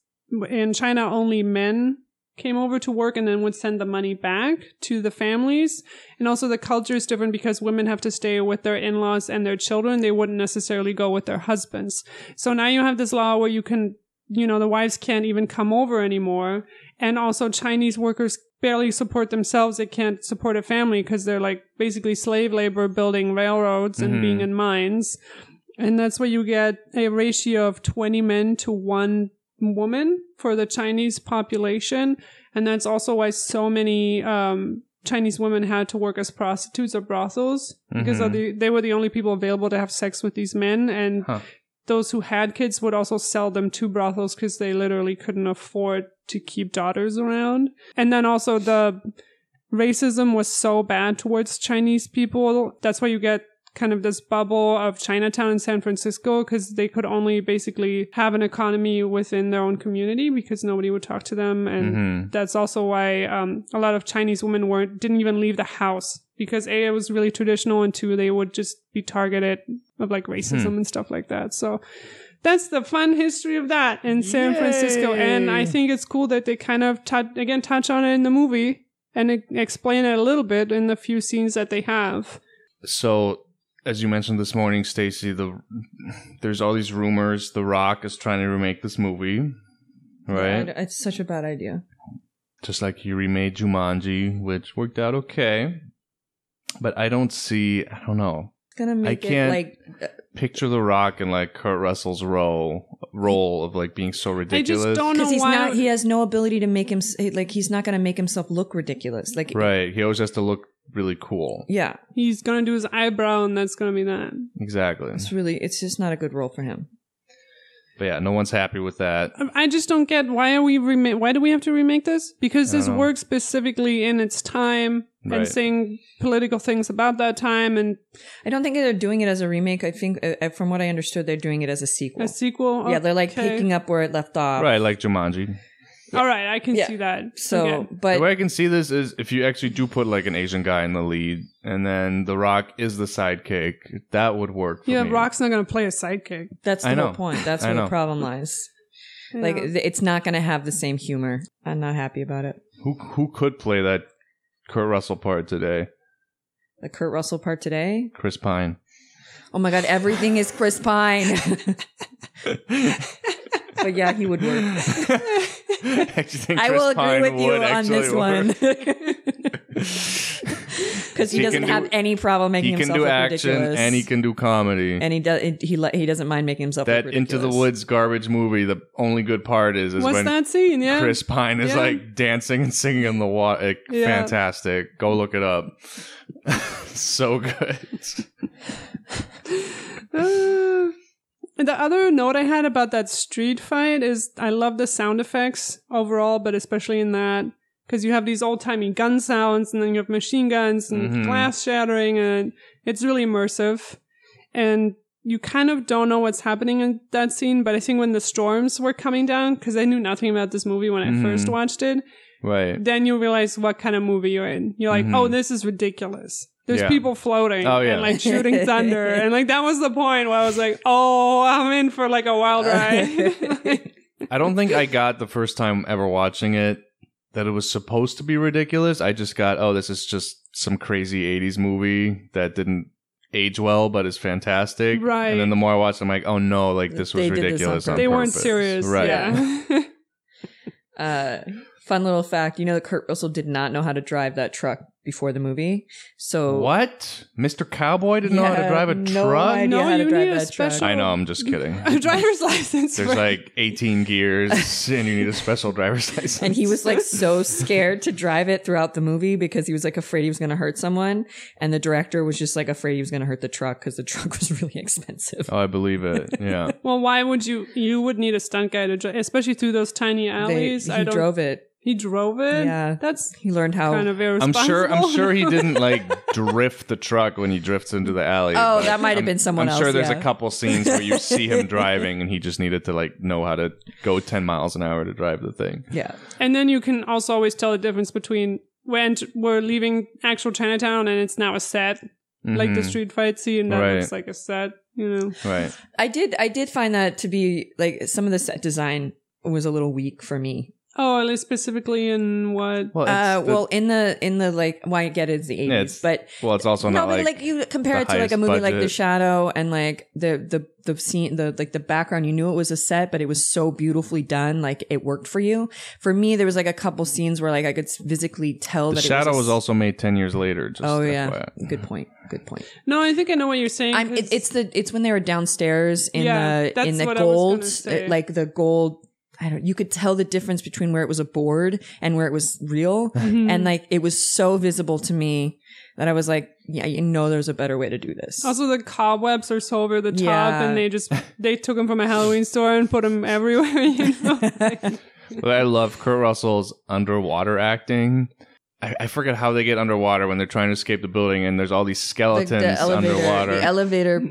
in China, only men came over to work and then would send the money back to the families. And also the culture is different because women have to stay with their in-laws and their children. They wouldn't necessarily go with their husbands. So now you have this law where you can, you know, the wives can't even come over anymore. And also Chinese workers barely support themselves. They can't support a family because they're like basically slave labor building railroads and being mm-hmm. in mines. And that's where you get a ratio of 20 men to one woman for the Chinese population. And that's also why so many, um, Chinese women had to work as prostitutes or brothels because of the, they were the only people available to have sex with these men. And Huh. those who had kids would also sell them to brothels because they literally couldn't afford to keep daughters around. And then also the racism was so bad towards Chinese people. That's why you get kind of this bubble of Chinatown in San Francisco because they could only basically have an economy within their own community because nobody would talk to them. And that's also why um, a lot of Chinese women weren't didn't even leave the house because A, it was really traditional and two, they would just be targeted of like racism and stuff like that. So that's the fun history of that in San Francisco. And I think it's cool that they kind of tou again touch on it in the movie and explain it a little bit in the few scenes that they have. So, as you mentioned this morning, Stacy, the there's all these rumors. The Rock is trying to remake this movie, right? Yeah, It's such a bad idea. Just like he remade Jumanji, which worked out okay. But I don't see. I don't know. It's gonna make it can't- like uh, Picture The Rock in like Kurt Russell's role role of like being so ridiculous. I ridiculous. just don't know because he's why. not. He has no ability to make him s- like. He's not gonna make himself look ridiculous. Like Right. He always has to look really cool. yeah, he's gonna do his eyebrow, and that's gonna be that. Exactly. it's really. It's just not a good role for him. But yeah, no one's happy with that. I just don't get why are we rema- why do we have to remake this? Because this don't works specifically in its time Right. and saying political things about that time and I don't think they're doing it as a remake. I think, uh, uh, from what I understood, they're doing it as a sequel. a sequel. yeah, they're like picking up where it left off. Right, like Jumanji. All right, I can Yeah. see that. So, Okay. but the way I can see this is if you actually do put like an Asian guy in the lead, and then The Rock is the sidekick, that would work. For yeah, me. Rock's not gonna play a sidekick. that's I the know. whole point. That's where the problem lies. Like Yeah. it's not going to have the same humor. I'm not happy about it. Who who could play that Kurt Russell part today? The Kurt Russell part today. Chris Pine. Oh my god, everything is Chris Pine. but yeah, he would work. I I will agree with you on this work. one. Because he, He doesn't can do- have any problem making himself. ridiculous. He can do action ridiculous. and he can do comedy. and he does he li- he doesn't mind making himself that look Into the. Woods garbage movie, the only good part is is What's when that scene? Yeah. Chris Pine is Yeah. like dancing and singing in the water. Like, Yeah. Fantastic. Go look it up. so good. Uh, the other note I had about that street fight is I love the sound effects overall, but especially in that because you have these old timey gun sounds and then you have machine guns and Mhm. glass shattering and it's really immersive. And you kind of don't know what's happening in that scene, but I think when the storms were coming down, because I knew nothing about this movie when I Mhm. first watched it, Right. then you realize what kind of movie you're in. You're like, Mhm. oh, this is ridiculous. There's Yeah. people floating Oh, yeah. and like shooting thunder. and like that was the point where I was like, oh, I'm in for like a wild ride. I don't think I got the first time ever watching it that it was supposed to be ridiculous. I just got, oh, this is just some crazy 80s movie that didn't age well but is fantastic. Right. And then the more I watched, I'm like, oh no, like this was They did this on ridiculous. on they weren't serious. Right. Yeah. Uh, fun little fact: you know that Kurt Russell did not know how to drive that truck before the movie. So What? Mr. Cowboy didn't know how to drive a no truck? idea No, how to you drive need a that truck. I know, I'm just kidding. a driver's license. There's for- like 18 gears and you need a special driver's license. And he was like so scared to drive it throughout the movie because he was like afraid he was going to hurt someone. And the director was just like afraid he was going to hurt the truck because the truck was really expensive. Oh, I believe it. Yeah. well, why would you? You would need a stunt guy to drive, especially through those tiny They, alleys. he I don't. drove it. He drove it. Yeah. that's He learned how. kind of I'm irresponsible. sure. I'm sure he didn't like drift the truck when he drifts into the alley. Oh, but that might have I'm- been someone else. I'm sure else, there's yeah. a couple scenes where you see him driving, and he just needed to like know how to go 10 miles an hour to drive the thing. yeah. And then you can also always tell the difference between when t- we're leaving actual Chinatown and it's now a set, like the Mhm. street fight scene that Right. looks like a set. You know, Right. I did. I did find that to be like some of the set design was a little weak for me. Oh, at least specifically in what? Well, Uh, the- well, in the in the like, why I get it is the eighties, it's but well, it's also no, not but like, like, you compare it to like a movie like The. Shadow and like the the the scene, the like the background. You knew it was a set, but it was so beautifully done, like it worked for you. For me, there was like a couple scenes where like I could physically tell the that shadow it was, was, also made 10 years later. Just Oh yeah, FYI. good point. Good point. No, I think I know what you're saying. I'm, 'cause- it, it's the it's when they were downstairs in Yeah, the in the what I was gold, gonna say. like the gold. I don't. You could tell the difference between where it was a board and where it was real, Mm-hmm. and like it was so visible to me that I was like, yeah, you know, there's a better way to do this. Also, the cobwebs are so over the top, Yeah. and they just they took them from a Halloween store and put them everywhere. You know, But I love Kurt Russell's underwater acting. I, I forget how they get underwater when they're trying to escape the building, and there's all these the, skeletons the elevator, underwater. the elevator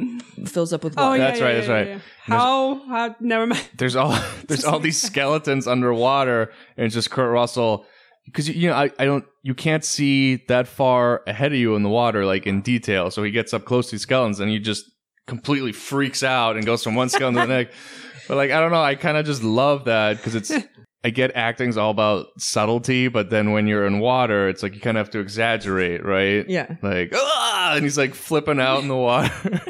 fills up with oh water. yeah, That's yeah, right, yeah, that's right. yeah. And How? How? Never mind. there's all there's all these skeletons underwater, and it's just Kurt Russell. Because you know, I, I don't, you can't see that far ahead of you in the water, like in detail. So he gets up close to these skeletons, and he just completely freaks out and goes from one skeleton to the next. But like, I don't know, I kind of just love that because it's. I get acting's all about subtlety, but then when you're in water, it's like you kind of have to exaggerate, right? Yeah. Like, ah, and he's like flipping out in the water.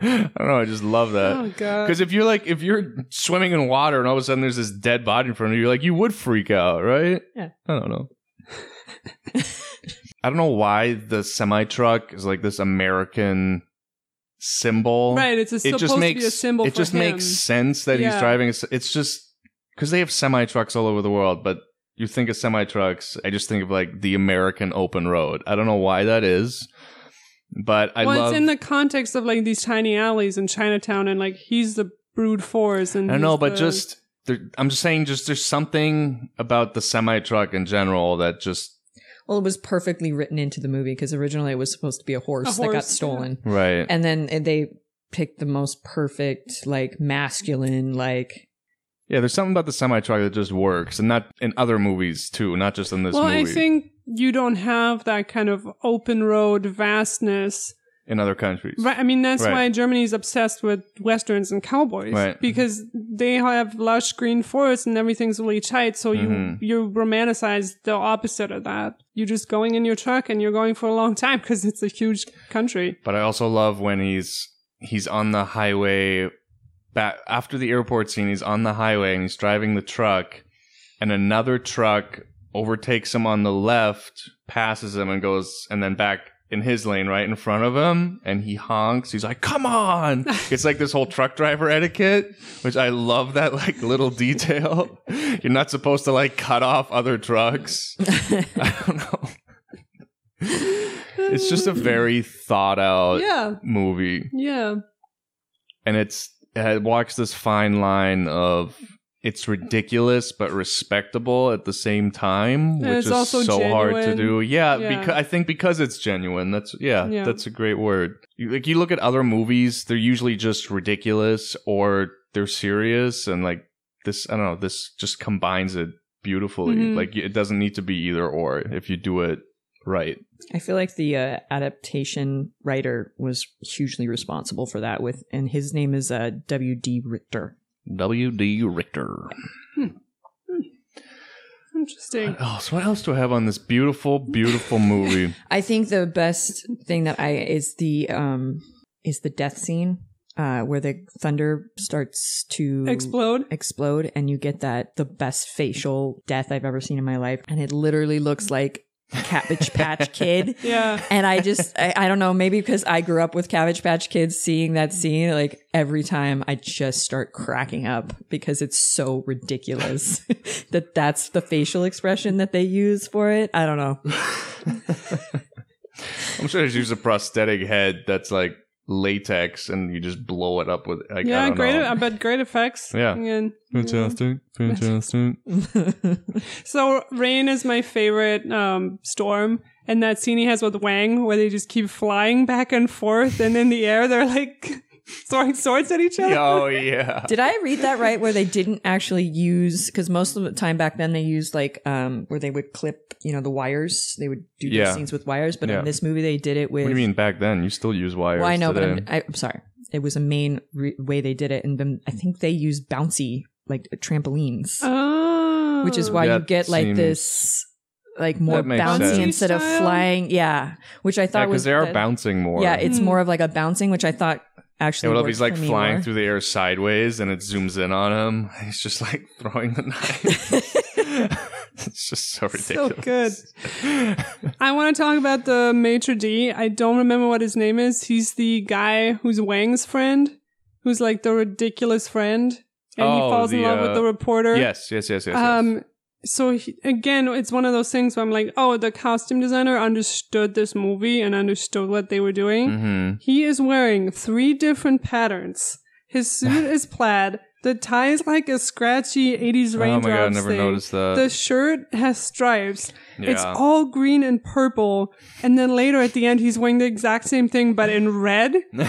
I don't know. I just love that. Oh god. Because if you're like, if you're swimming in water and all of a sudden there's this dead body in front of you, like you would freak out, right? Yeah. I don't know. I don't know why the semi truck is like this American symbol. Right, it's a, It supposed just to makes be a symbol it just him. makes sense that he's driving. A, it's just because they have semi trucks all over the world, but you think of semi trucks, I just think of like the American open road. I don't know why that is, but I well, love. it's in the context of like these tiny alleys in Chinatown, and like he's the brood force, and I don't know, but the- just there, I'm just saying, just there's something about the semi truck in general that just Well, it was perfectly written into the movie because originally it was supposed to be a horse, A that got horse, stolen, right. and then eh, they picked the most perfect, like masculine, like yeah, there's something about the semi truck that just works, and not in other movies too, not just in this movie. well, movie. I think you don't have that kind of open road vastness. in other countries, Right. I mean, that's Right. why is obsessed with westerns and cowboys, Right. Because they have lush green forests and everything's really tight. So you Mhm. you romanticize the opposite of that. You're just going in your truck and you're going for a long time because it's a huge country. But I also love when he's he's on the highway back after the airport scene. He's on the highway and he's driving the truck, and another truck overtakes him on the left, passes him, and goes and then back in his lane right in front of him, and he honks. He's like, "Come on!" it's like this whole truck driver etiquette, which I love that like little detail. You're not supposed to like cut off other trucks. I don't know. It's just a very thought out Yeah. movie, Yeah. and it's it walks this fine line of it's ridiculous but respectable at the same time, And which is so hard to do. Yeah, Yeah. because I think because it's genuine. That's yeah, Yeah. that's a great word. You, like you look at other movies, they're usually just ridiculous or they're serious, and like this, I don't know, this just combines it beautifully. Mhm. Like it doesn't need to be either or if you do it right. I feel like the uh, adaptation writer was hugely responsible for that. With and his name is uh, W. D. Richter. W. D. Richter. Interesting. Oh, so what else do I have on this beautiful, beautiful movie? I think the best thing that I is the um is the death scene uh where the thunder starts to Explode. explode and you get that the best facial death I've ever seen in my life and it literally looks like Cabbage Patch Kid. Yeah. And I just, I, I don't know, maybe because I grew up with Cabbage Patch Kids seeing that scene, like every time I just start cracking up because it's so ridiculous that that's the facial expression that they use for it. I don't know. I'm sure they use a prosthetic head that's like latex and you just blow it up with like I Yeah, don't great. know. I bet great effects. Yeah. And, Fantastic. Fantastic. So rain is my favorite um, storm, and that scene he has with Wang, where they just keep flying back and forth, and in the air they're like throwing swords at each other. oh yeah. Did I read that right? Where they didn't actually use, because most of the time back then they used like, um, where they would clip, you know, the wires. They would do Yeah. those scenes with wires. But Yeah. in this movie, they did it with. What do you mean back then? You still use wires. Well, I know, today. but I'm, I, I'm sorry. It was a main re- way they did it, and then I think they used bouncy like trampolines, Oh. which is why you That get like seems- this like more That bouncy sense. instead of flying. Yeah, which I yeah, thought was because they are that- bouncing more. Yeah, it's Hmm. more of like a bouncing, which I thought actually. Yeah, well, if he's like flying through the air sideways and it zooms in on him, he's just like throwing the knife. it's just so ridiculous. So good. I want to talk about the maitre d. I don't remember what his name is. He's the guy who's Wang's friend, who's like the ridiculous friend, and he Oh, falls in love uh, with the reporter. yes, yes, yes, yes. yes. So he, again, it's one of those things where I'm like, oh, the costume designer understood this movie and understood what they were doing. hmm He is wearing three different patterns. His suit is plaid. The tie is like a scratchy 80s Oh raindrops my god, I never thing. noticed that. The shirt has stripes. Yeah. It's all green and purple. And then later at the end, he's wearing the exact same thing, but in red. and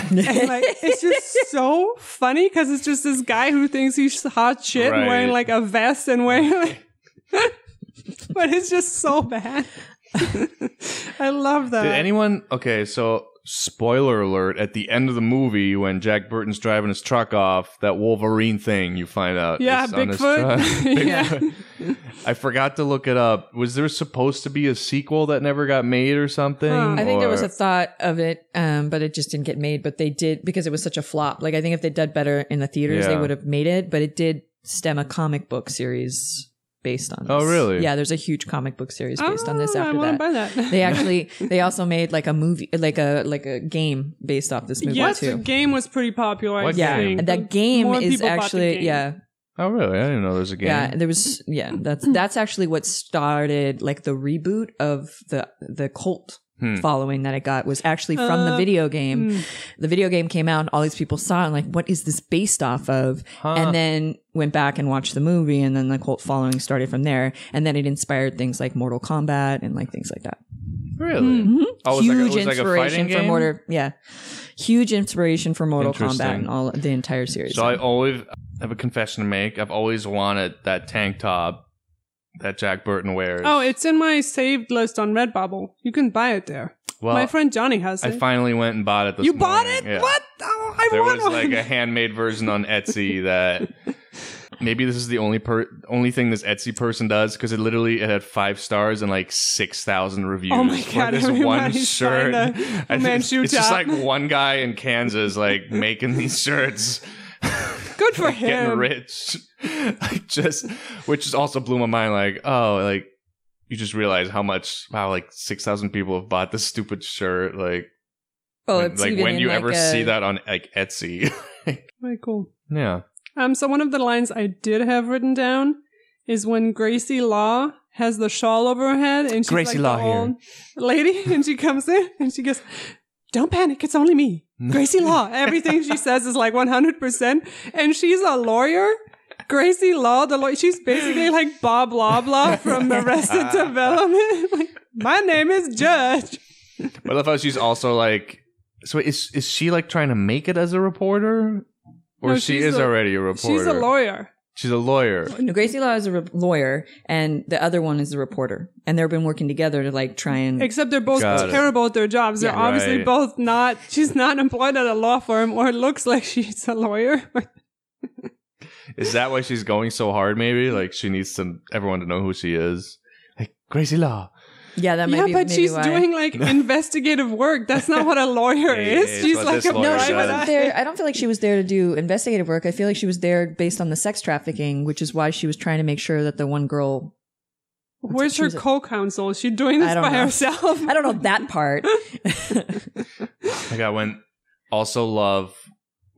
like, it's just so funny because it's just this guy who thinks he's hot shit and wearing like a vest and wearing like, but it's just so bad. I love that. Did anyone? Okay, so spoiler alert: at the end of the movie, when Jack Burton's driving his truck off, that Wolverine thing you find out. Yeah, is on his Bigfoot. truck. Yeah. I forgot to look it up. Was there supposed to be a sequel that never got made or something? Huh. I think there was a thought of it, um, but it just didn't get made. But they did because it was such a flop. Like I think if they'd done better in the theaters, they would have made it. But it did stem a comic book series based on. Oh, this. Oh, really? Yeah, there's a huge comic book series based on this. Oh, I After that, buy that. they actually they also made like a movie, like a like a game based off this movie yes, too. the game was pretty popular. I What Yeah, game? think. that game More is the actually game. yeah Oh, really? I didn't know there was a game. yeah there was yeah that's that's actually what started like the reboot of the the cult Hmm. following that it got was actually from the Uh, video game. mm. The video game came out and all these people saw it and like, what is this based off of? Huh. And then went back and watched the movie and then the cult following started from there. And then it inspired things like Mortal Kombat and like things like that. Really? Mm-hmm. Oh, it like a- it Huge like a inspiration fighting for? Mortal yeah. Huge inspiration for Mortal Kombat and all the entire series. So I always have a confession to make. I've always wanted that tank top that Jack Burton wears. Oh, it's in my saved list on Redbubble. You can buy it there. well, my friend Johnny has it. I finally went and bought it this you bought it? Yeah. What? Oh, I There want was one. like a handmade version on Etsy that maybe this is the only per only thing this Etsy person does because it literally it had five stars and like six thousand reviews. Oh my God, This one shirt. I think Manchu it's just like one guy in Kansas like making these shirts. Good for getting him. Getting rich. like just which just also blew my mind like, oh, like you just realize how much wow, like six thousand people have bought this stupid shirt. Like, well, when, it's like when you like, ever a- see that on like Etsy. Very cool. yeah. Um, so one of the lines I did have written down is when Gracie Law has the shawl over her head and she's Gracie like Law the old lady and she comes in and she goes, "Don't panic, it's only me, Gracie Law." Everything she says is like one hundred percent, and she's a lawyer. Gracie Law, the lawyer, she's basically like Bob Loblaw from Arrested Development. like, my name is Judge. But I love how she's also like. So is is she like trying to make it as a reporter, or No, she is a- already a reporter? She's a lawyer. She's a lawyer. No, Gracie Law is a re- lawyer, and the other one is a reporter, and they've been working together to like try and. Except they're both Got it. terrible at their jobs. They're Yeah. obviously Right. both not. She's not employed at a law firm, or it looks like she's a lawyer. Is that why she's going so hard? Maybe like she needs to everyone to know who she is. Like Gracie Law. Yeah, that might yeah, be. but maybe she's why. doing like investigative work. That's not what a lawyer Yeah, is. it's she's like this a No, she wasn't there. I don't feel like she was there to do investigative work. I feel like she was there based on the sex trafficking, which is why she was trying to make sure that the one girl. Where's her co-counsel? Is she doing this by know. herself? I don't know that part. Like I went. Also love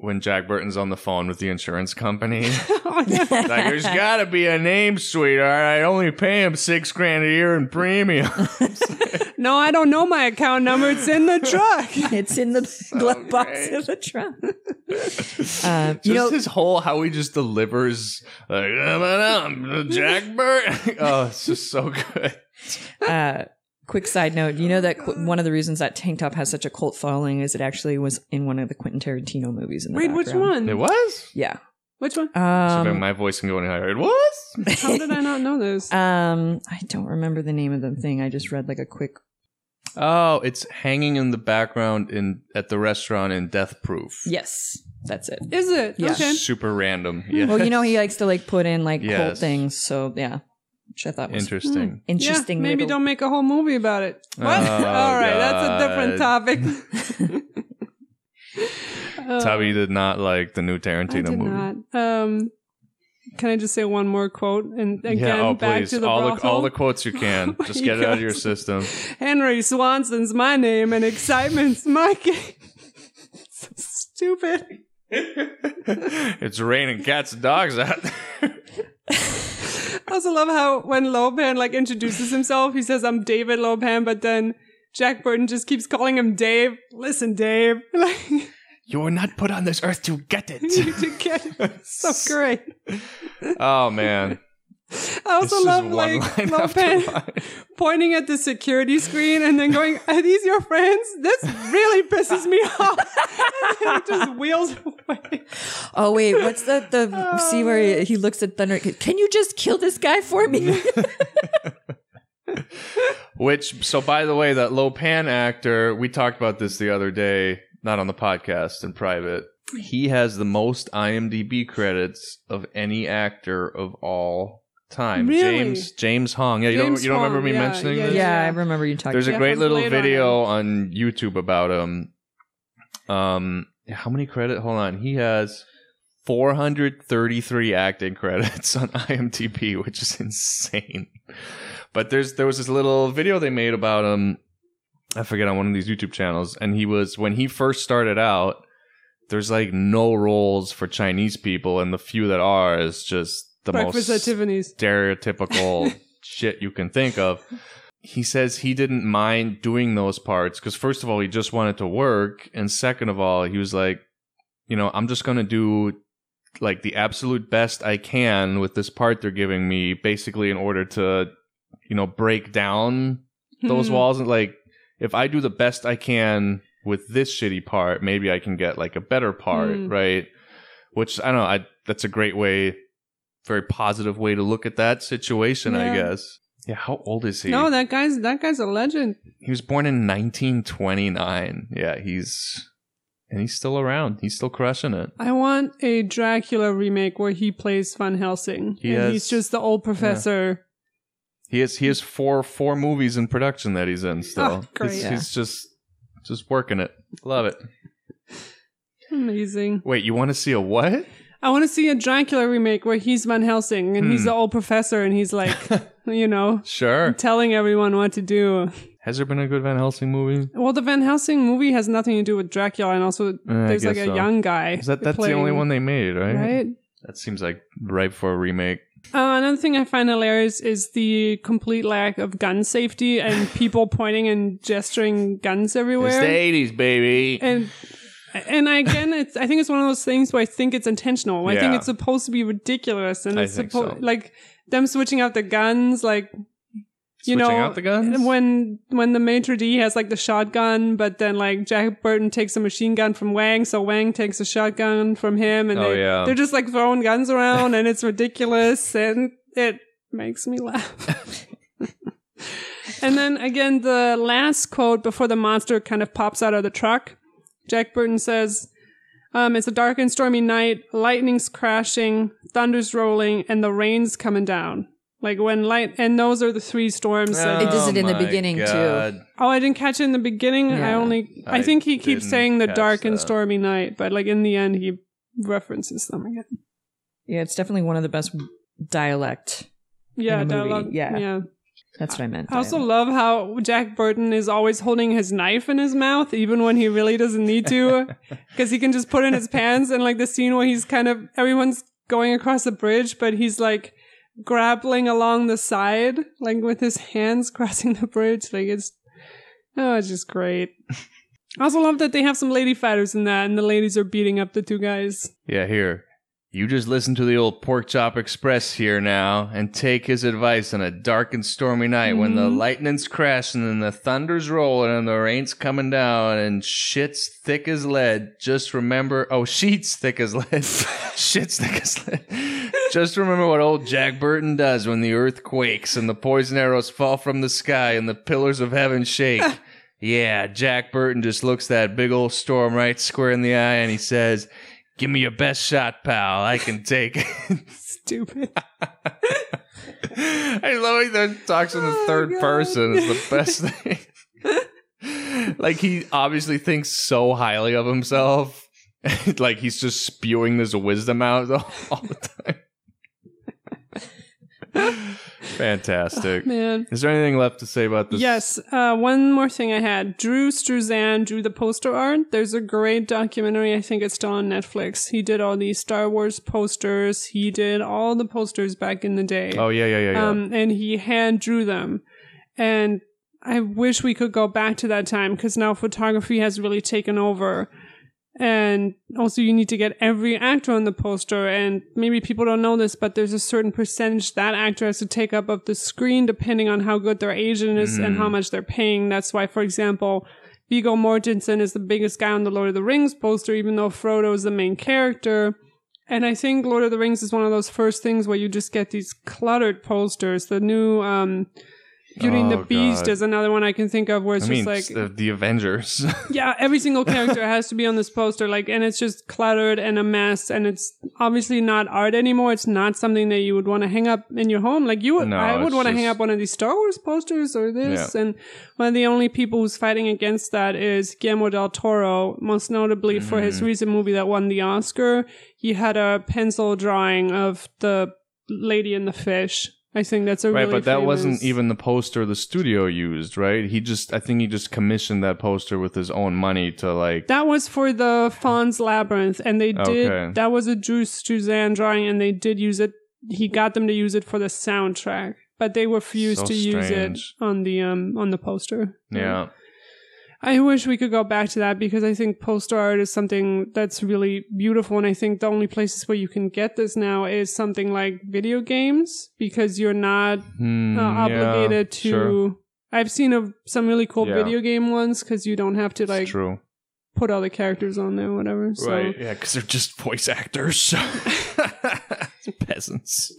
when Jack Burton's on the phone with the insurance company. Oh, like there's got to be a name, sweetheart. I only pay him six grand a year in premium. no, I don't know my account number. It's in the truck. it's in the glove box great. of the truck. Uh, Just you know, his whole how he just delivers like "Um, Jack Burton. oh, it's just so good. uh, quick side note. You know that qu- one of the reasons that Tank Top has such a cult following is it actually was in one of the Quentin Tarantino movies. In the Wait, which background. one? It was. Yeah. Which one? So Um, my voice can go any higher. It was. How did I not know this? um, I don't remember the name of the thing. I just read like a quick. Oh, it's hanging in the background in at the restaurant in Death Proof. Yes, that's it. Is it? Yeah. Okay. Super random. Yeah. Well, you know he likes to like put in like cult Yes. things, so yeah, which I thought was Interesting. interesting. Yeah, maybe little- don't make a whole movie about it. What? Oh, All right, that's a different topic. Uh, Tubby did not like the new I Tarantino did movie. not. Um, can I just say one more quote and again yeah, oh back please, to the all the all the quotes you can. Oh Just my get it out of your system. Henry Swanson's my name and excitement's my game. so stupid. it's raining cats and dogs out. there. I also love how when Lo Pan like introduces himself, he says, "I'm David Lo Pan," but then Jack Burton just keeps calling him Dave. Listen, Dave, like you were not put on this earth to get it. to get it. so great. oh man, I also It's love like line after pointing at the security screen and then going, "Are these your friends?" This really pisses me off. and then he just wheels away. Oh wait, what's the the see where he, he looks at Thunder? Can you just kill this guy for me? Which, so by the way, that Lo Pan actor, we talked about this the other day, not on the podcast, in private. He has the most IMDb credits of any actor of all time. Really? James James Hong. Yeah, you don't you don't remember Hong, me yeah, mentioning yeah, this? yeah, I remember you talking. There's a Yeah, great little Blade Runner. video on YouTube about him. Um, how many credit? Hold on, he has 433 acting credits on IMDb, which is insane. But there's there was this little video they made about him. I forget on one of these YouTube channels, and he was when he first started out. There's like no roles for Chinese people, and the few that are is just the Breakfast most at Tiffany's. stereotypical shit you can think of. He says he didn't mind doing those parts because, first of all, he just wanted to work. And second of all, he was like, you know, I'm just going to do like the absolute best I can with this part they're giving me, basically, in order to, you know, break down those Hmm. walls. And like, if I do the best I can with this shitty part, maybe I can get like a better part, Hmm. right? Which I don't know. I that's a great way, very positive way to look at that situation, I guess. Yeah, how old is he? No, that guy's that guy's a legend. he was born in 1929. Yeah, he's and he's still around. He's still crushing it. I want a Dracula remake where he plays Van Helsing. He and has- he's just the old professor. He has he has four four movies in production that he's in oh, still. Oh, great. He's, Yeah. he's just just working it. Love it. Amazing. Wait, you want to see a what? I want to see a Dracula remake where he's Van Helsing and Hmm. he's the old professor and he's like, you know, Sure. telling everyone what to do. Has there been a good Van Helsing movie? Well, the Van Helsing movie has nothing to do with Dracula, and also I there's like a so. young guy. Is that that's playing- the only one they made, right? right? That seems like ripe for a remake. Uh, another thing I find hilarious is the complete lack of gun safety and people pointing and gesturing guns everywhere. It's the eighties, baby. and and I, again, it's I think it's one of those things where I think it's intentional. I think it's supposed to be ridiculous, and it's supposed so. like them switching out the guns, like you Switching know out the guns? when when the maitre d has like the shotgun, but then like Jack Burton takes a machine gun from Wang, so Wang takes a shotgun from him, and Oh, they, yeah. they're just like throwing guns around, and it's ridiculous, and it makes me laugh. and then again, the last quote before the monster kind of pops out of the truck, Jack Burton says. Um, it's a dark and stormy night, lightning's crashing, thunder's rolling, and the rain's coming down. Like when light, and those are the three storms. that- It does it in the my beginning, too. Oh, I didn't catch it in the beginning. I only, I, I think he keeps saying the catch dark and stormy night, but like in the end, he references them again. Yeah, it's definitely one of the best dialect. Yeah, In the movie, dialogue. yeah. yeah. That's what I meant. I also dialect. love how Jack Burton is always holding his knife in his mouth, even when he really doesn't need to, because he can just put it in his pants. And like the scene where he's kind of everyone's going across the bridge, but he's like grappling along the side, like with his hands crossing the bridge. Like it's oh, it's just great. I also love that they have some lady fighters in that, and the ladies are beating up the two guys. Yeah, here. You just listen to the old Pork Chop Express here now and take his advice on a dark and stormy night when the mm-hmm. lightning's crashing and the thunder's rolling and the rain's coming down and shit's thick as lead. Just remember, oh, sheets thick as lead. shit's thick as lead. Just remember what old Jack Burton does when the earth quakes and the poison arrows fall from the sky and the pillars of heaven shake. Yeah, Jack Burton just looks that big old storm right square in the eye and he says, Give me your best shot, pal. I can take it. Stupid. I love how he talks in the Oh, third God. person. It's the best thing. like he obviously thinks so highly of himself. like he's just spewing this wisdom out all the time. Fantastic. Man. Is there anything left to say about this? Yes. Uh, one more thing I had. Drew Struzan drew the poster art. There's a great documentary. I think it's still on Netflix. He did all these Star Wars posters. He did all the posters back in the day. Oh yeah, yeah, yeah, yeah. Um, and he hand drew them. And I wish we could go back to that time because now photography has really taken over. And also, you need to get every actor on the poster. And maybe people don't know this, but there's a certain percentage that actor has to take up of the screen depending on how good their agent is and how much they're paying. That's why, for example, Viggo Mortensen is the biggest guy on the Lord of the Rings poster, even though Frodo is the main character. And I think Lord of the Rings is one of those first things where you just get these cluttered posters. The new um, Beauty and the Oh, Beast God. is another one I can think of where it's I mean, just like the, the Avengers. yeah, every single character has to be on this poster, like, and it's just cluttered and a mess, and it's obviously not art anymore. It's not something that you would want to hang up in your home. Like you would, No, I would want to just- hang up one of these Star Wars posters or this. Yeah. And one of the only people who's fighting against that is Guillermo del Toro, most notably for Mm-hmm. his recent movie that won the Oscar. He had a pencil drawing of the lady and the fish. I think that's a right, really but that wasn't even the poster the studio used, right? He just, I think he just commissioned that poster with his own money to like. That was for the Fawn's Labyrinth, and they did. Okay. That was a Drew Struzan drawing, and they did use it. He got them to use it for the soundtrack, but they refused So to use it on the um on the poster. yeah. I wish we could go back to that because I think poster art is something that's really beautiful, and I think the only places where you can get this now is something like video games because you're not Hmm, uh, yeah, obligated to. sure. I've seen a, some really cool Yeah. video game ones because you don't have to like put all the characters on there, or whatever. So. Right. Yeah, because they're just voice actors. Peasants.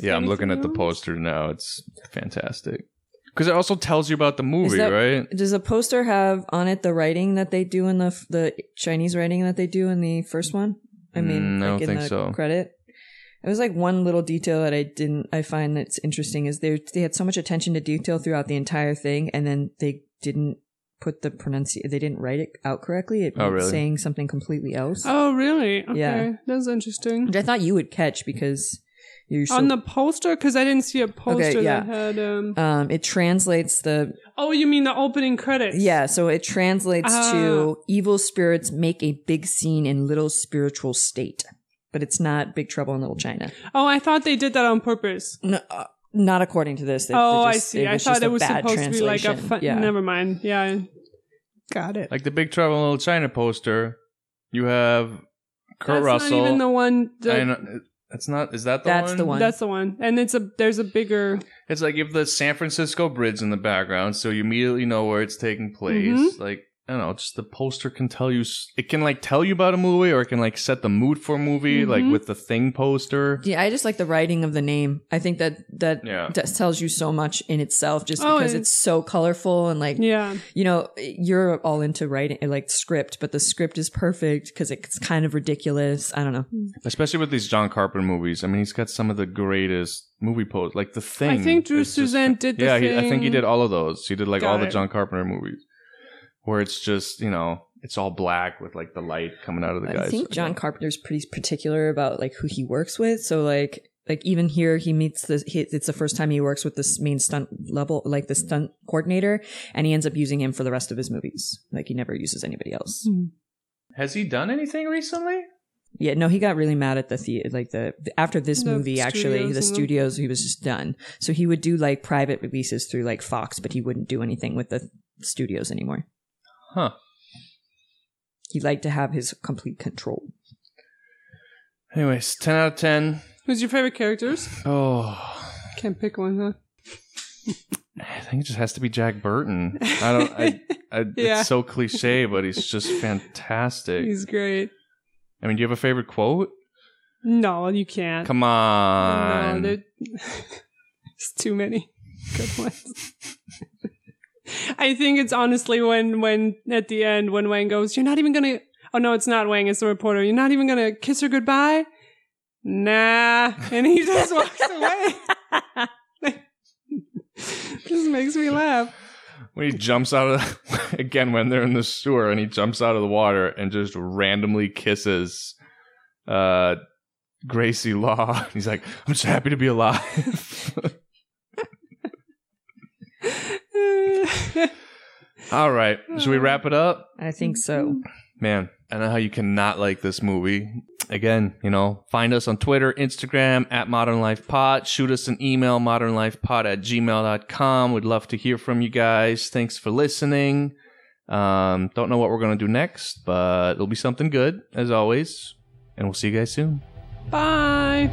Yeah, I'm looking at the poster now. It's fantastic. Because it also tells you about the movie, that- right? Does a poster have on it the writing that they do in the the Chinese writing that they do in the first one? I mean, Mm, I like don't in think the so. credit. It was like one little detail that I didn't. I find that's interesting is they they had so much attention to detail throughout the entire thing, and then they didn't put the pronunciation. They didn't write it out correctly. It Oh, was really? saying something completely else, Oh, really? Okay. Yeah. That's interesting. which I thought you would catch because you're so. On the poster? Because I didn't see a poster yeah. that had. Um, um, it translates the oh, you mean the opening credits? Yeah, so it translates Ah. to evil spirits make a big scene in little spiritual state. But it's not Big Trouble in Little China. Oh, I thought they did that on purpose. No, uh, not according to this. They- oh, they I just- see. I thought it a was bad supposed to be like a translation. fun. Yeah. Never mind. Yeah. Got it. Like the Big Trouble in Little China poster, you have Kurt That's Russell. not even the one. that- I know- That's not. Is that the That's one? the one. That's the one. And it's a there's a bigger It's like if the San Francisco Bridge in the background, so you immediately know where it's taking place. Mhm. Like I don't know, just the poster can tell you. It can like tell you about a movie, or it can like set the mood for a movie, like Mhm. with the Thing poster. Yeah, I just like the writing of the name. I think that that, Yeah. that tells you so much in itself, just Oh, because and- it's so colorful and like yeah. you know you're all into writing like script, but the script is perfect because it's kind of ridiculous. I don't know. Especially with these John Carpenter movies. I mean, he's got some of the greatest movie posters, like the Thing. I think Drew is just Struzan did The yeah, he, I think he did all of those. He did like all Got the. John Carpenter movies, where it's just you know it's all black with like the light coming out of the guys. I think John Carpenter's pretty particular about like who he works with. So like like even here he meets the he, it's the first time he works with this main stunt level like the stunt coordinator and he ends up using him for the rest of his movies. Like he never uses anybody else. Hmm. Has he done anything recently? Yeah, no, he got really mad at the theater like the after this The movie actually the and the- studios he was just done. So he would do like private releases through like Fox, but he wouldn't do anything with the studios anymore. Huh. He liked to have his complete control. Anyways, ten out of ten. Who's your favorite characters? Oh, Can't pick one, huh? I think it just has to be Jack Burton. I don't. I, I, Yeah. It's so cliche, but he's just fantastic. He's great. I mean, do you have a favorite quote? No, you can't. Come on. No, there's too many good ones. I think it's honestly when when at the end when Wang goes, "You're not even gonna." Oh no, it's not Wang. It's the reporter. You're not even gonna kiss her goodbye. Nah, and he just walks away. just makes me laugh. when he jumps out of again when they're in the sewer and he jumps out of the water and just randomly kisses uh Gracie Law. He's like, I'm just happy to be alive. All right. Should we wrap it up? I think so. Man, I know how you cannot like this movie. Again, you know, find us on Twitter, Instagram at Modern Life Pod. Shoot us an email, modernlifepod at gmail.com. We'd love to hear from you guys. Thanks for listening. Um, don't know what we're going to do next, but it'll be something good, as always. And we'll see you guys soon. Bye.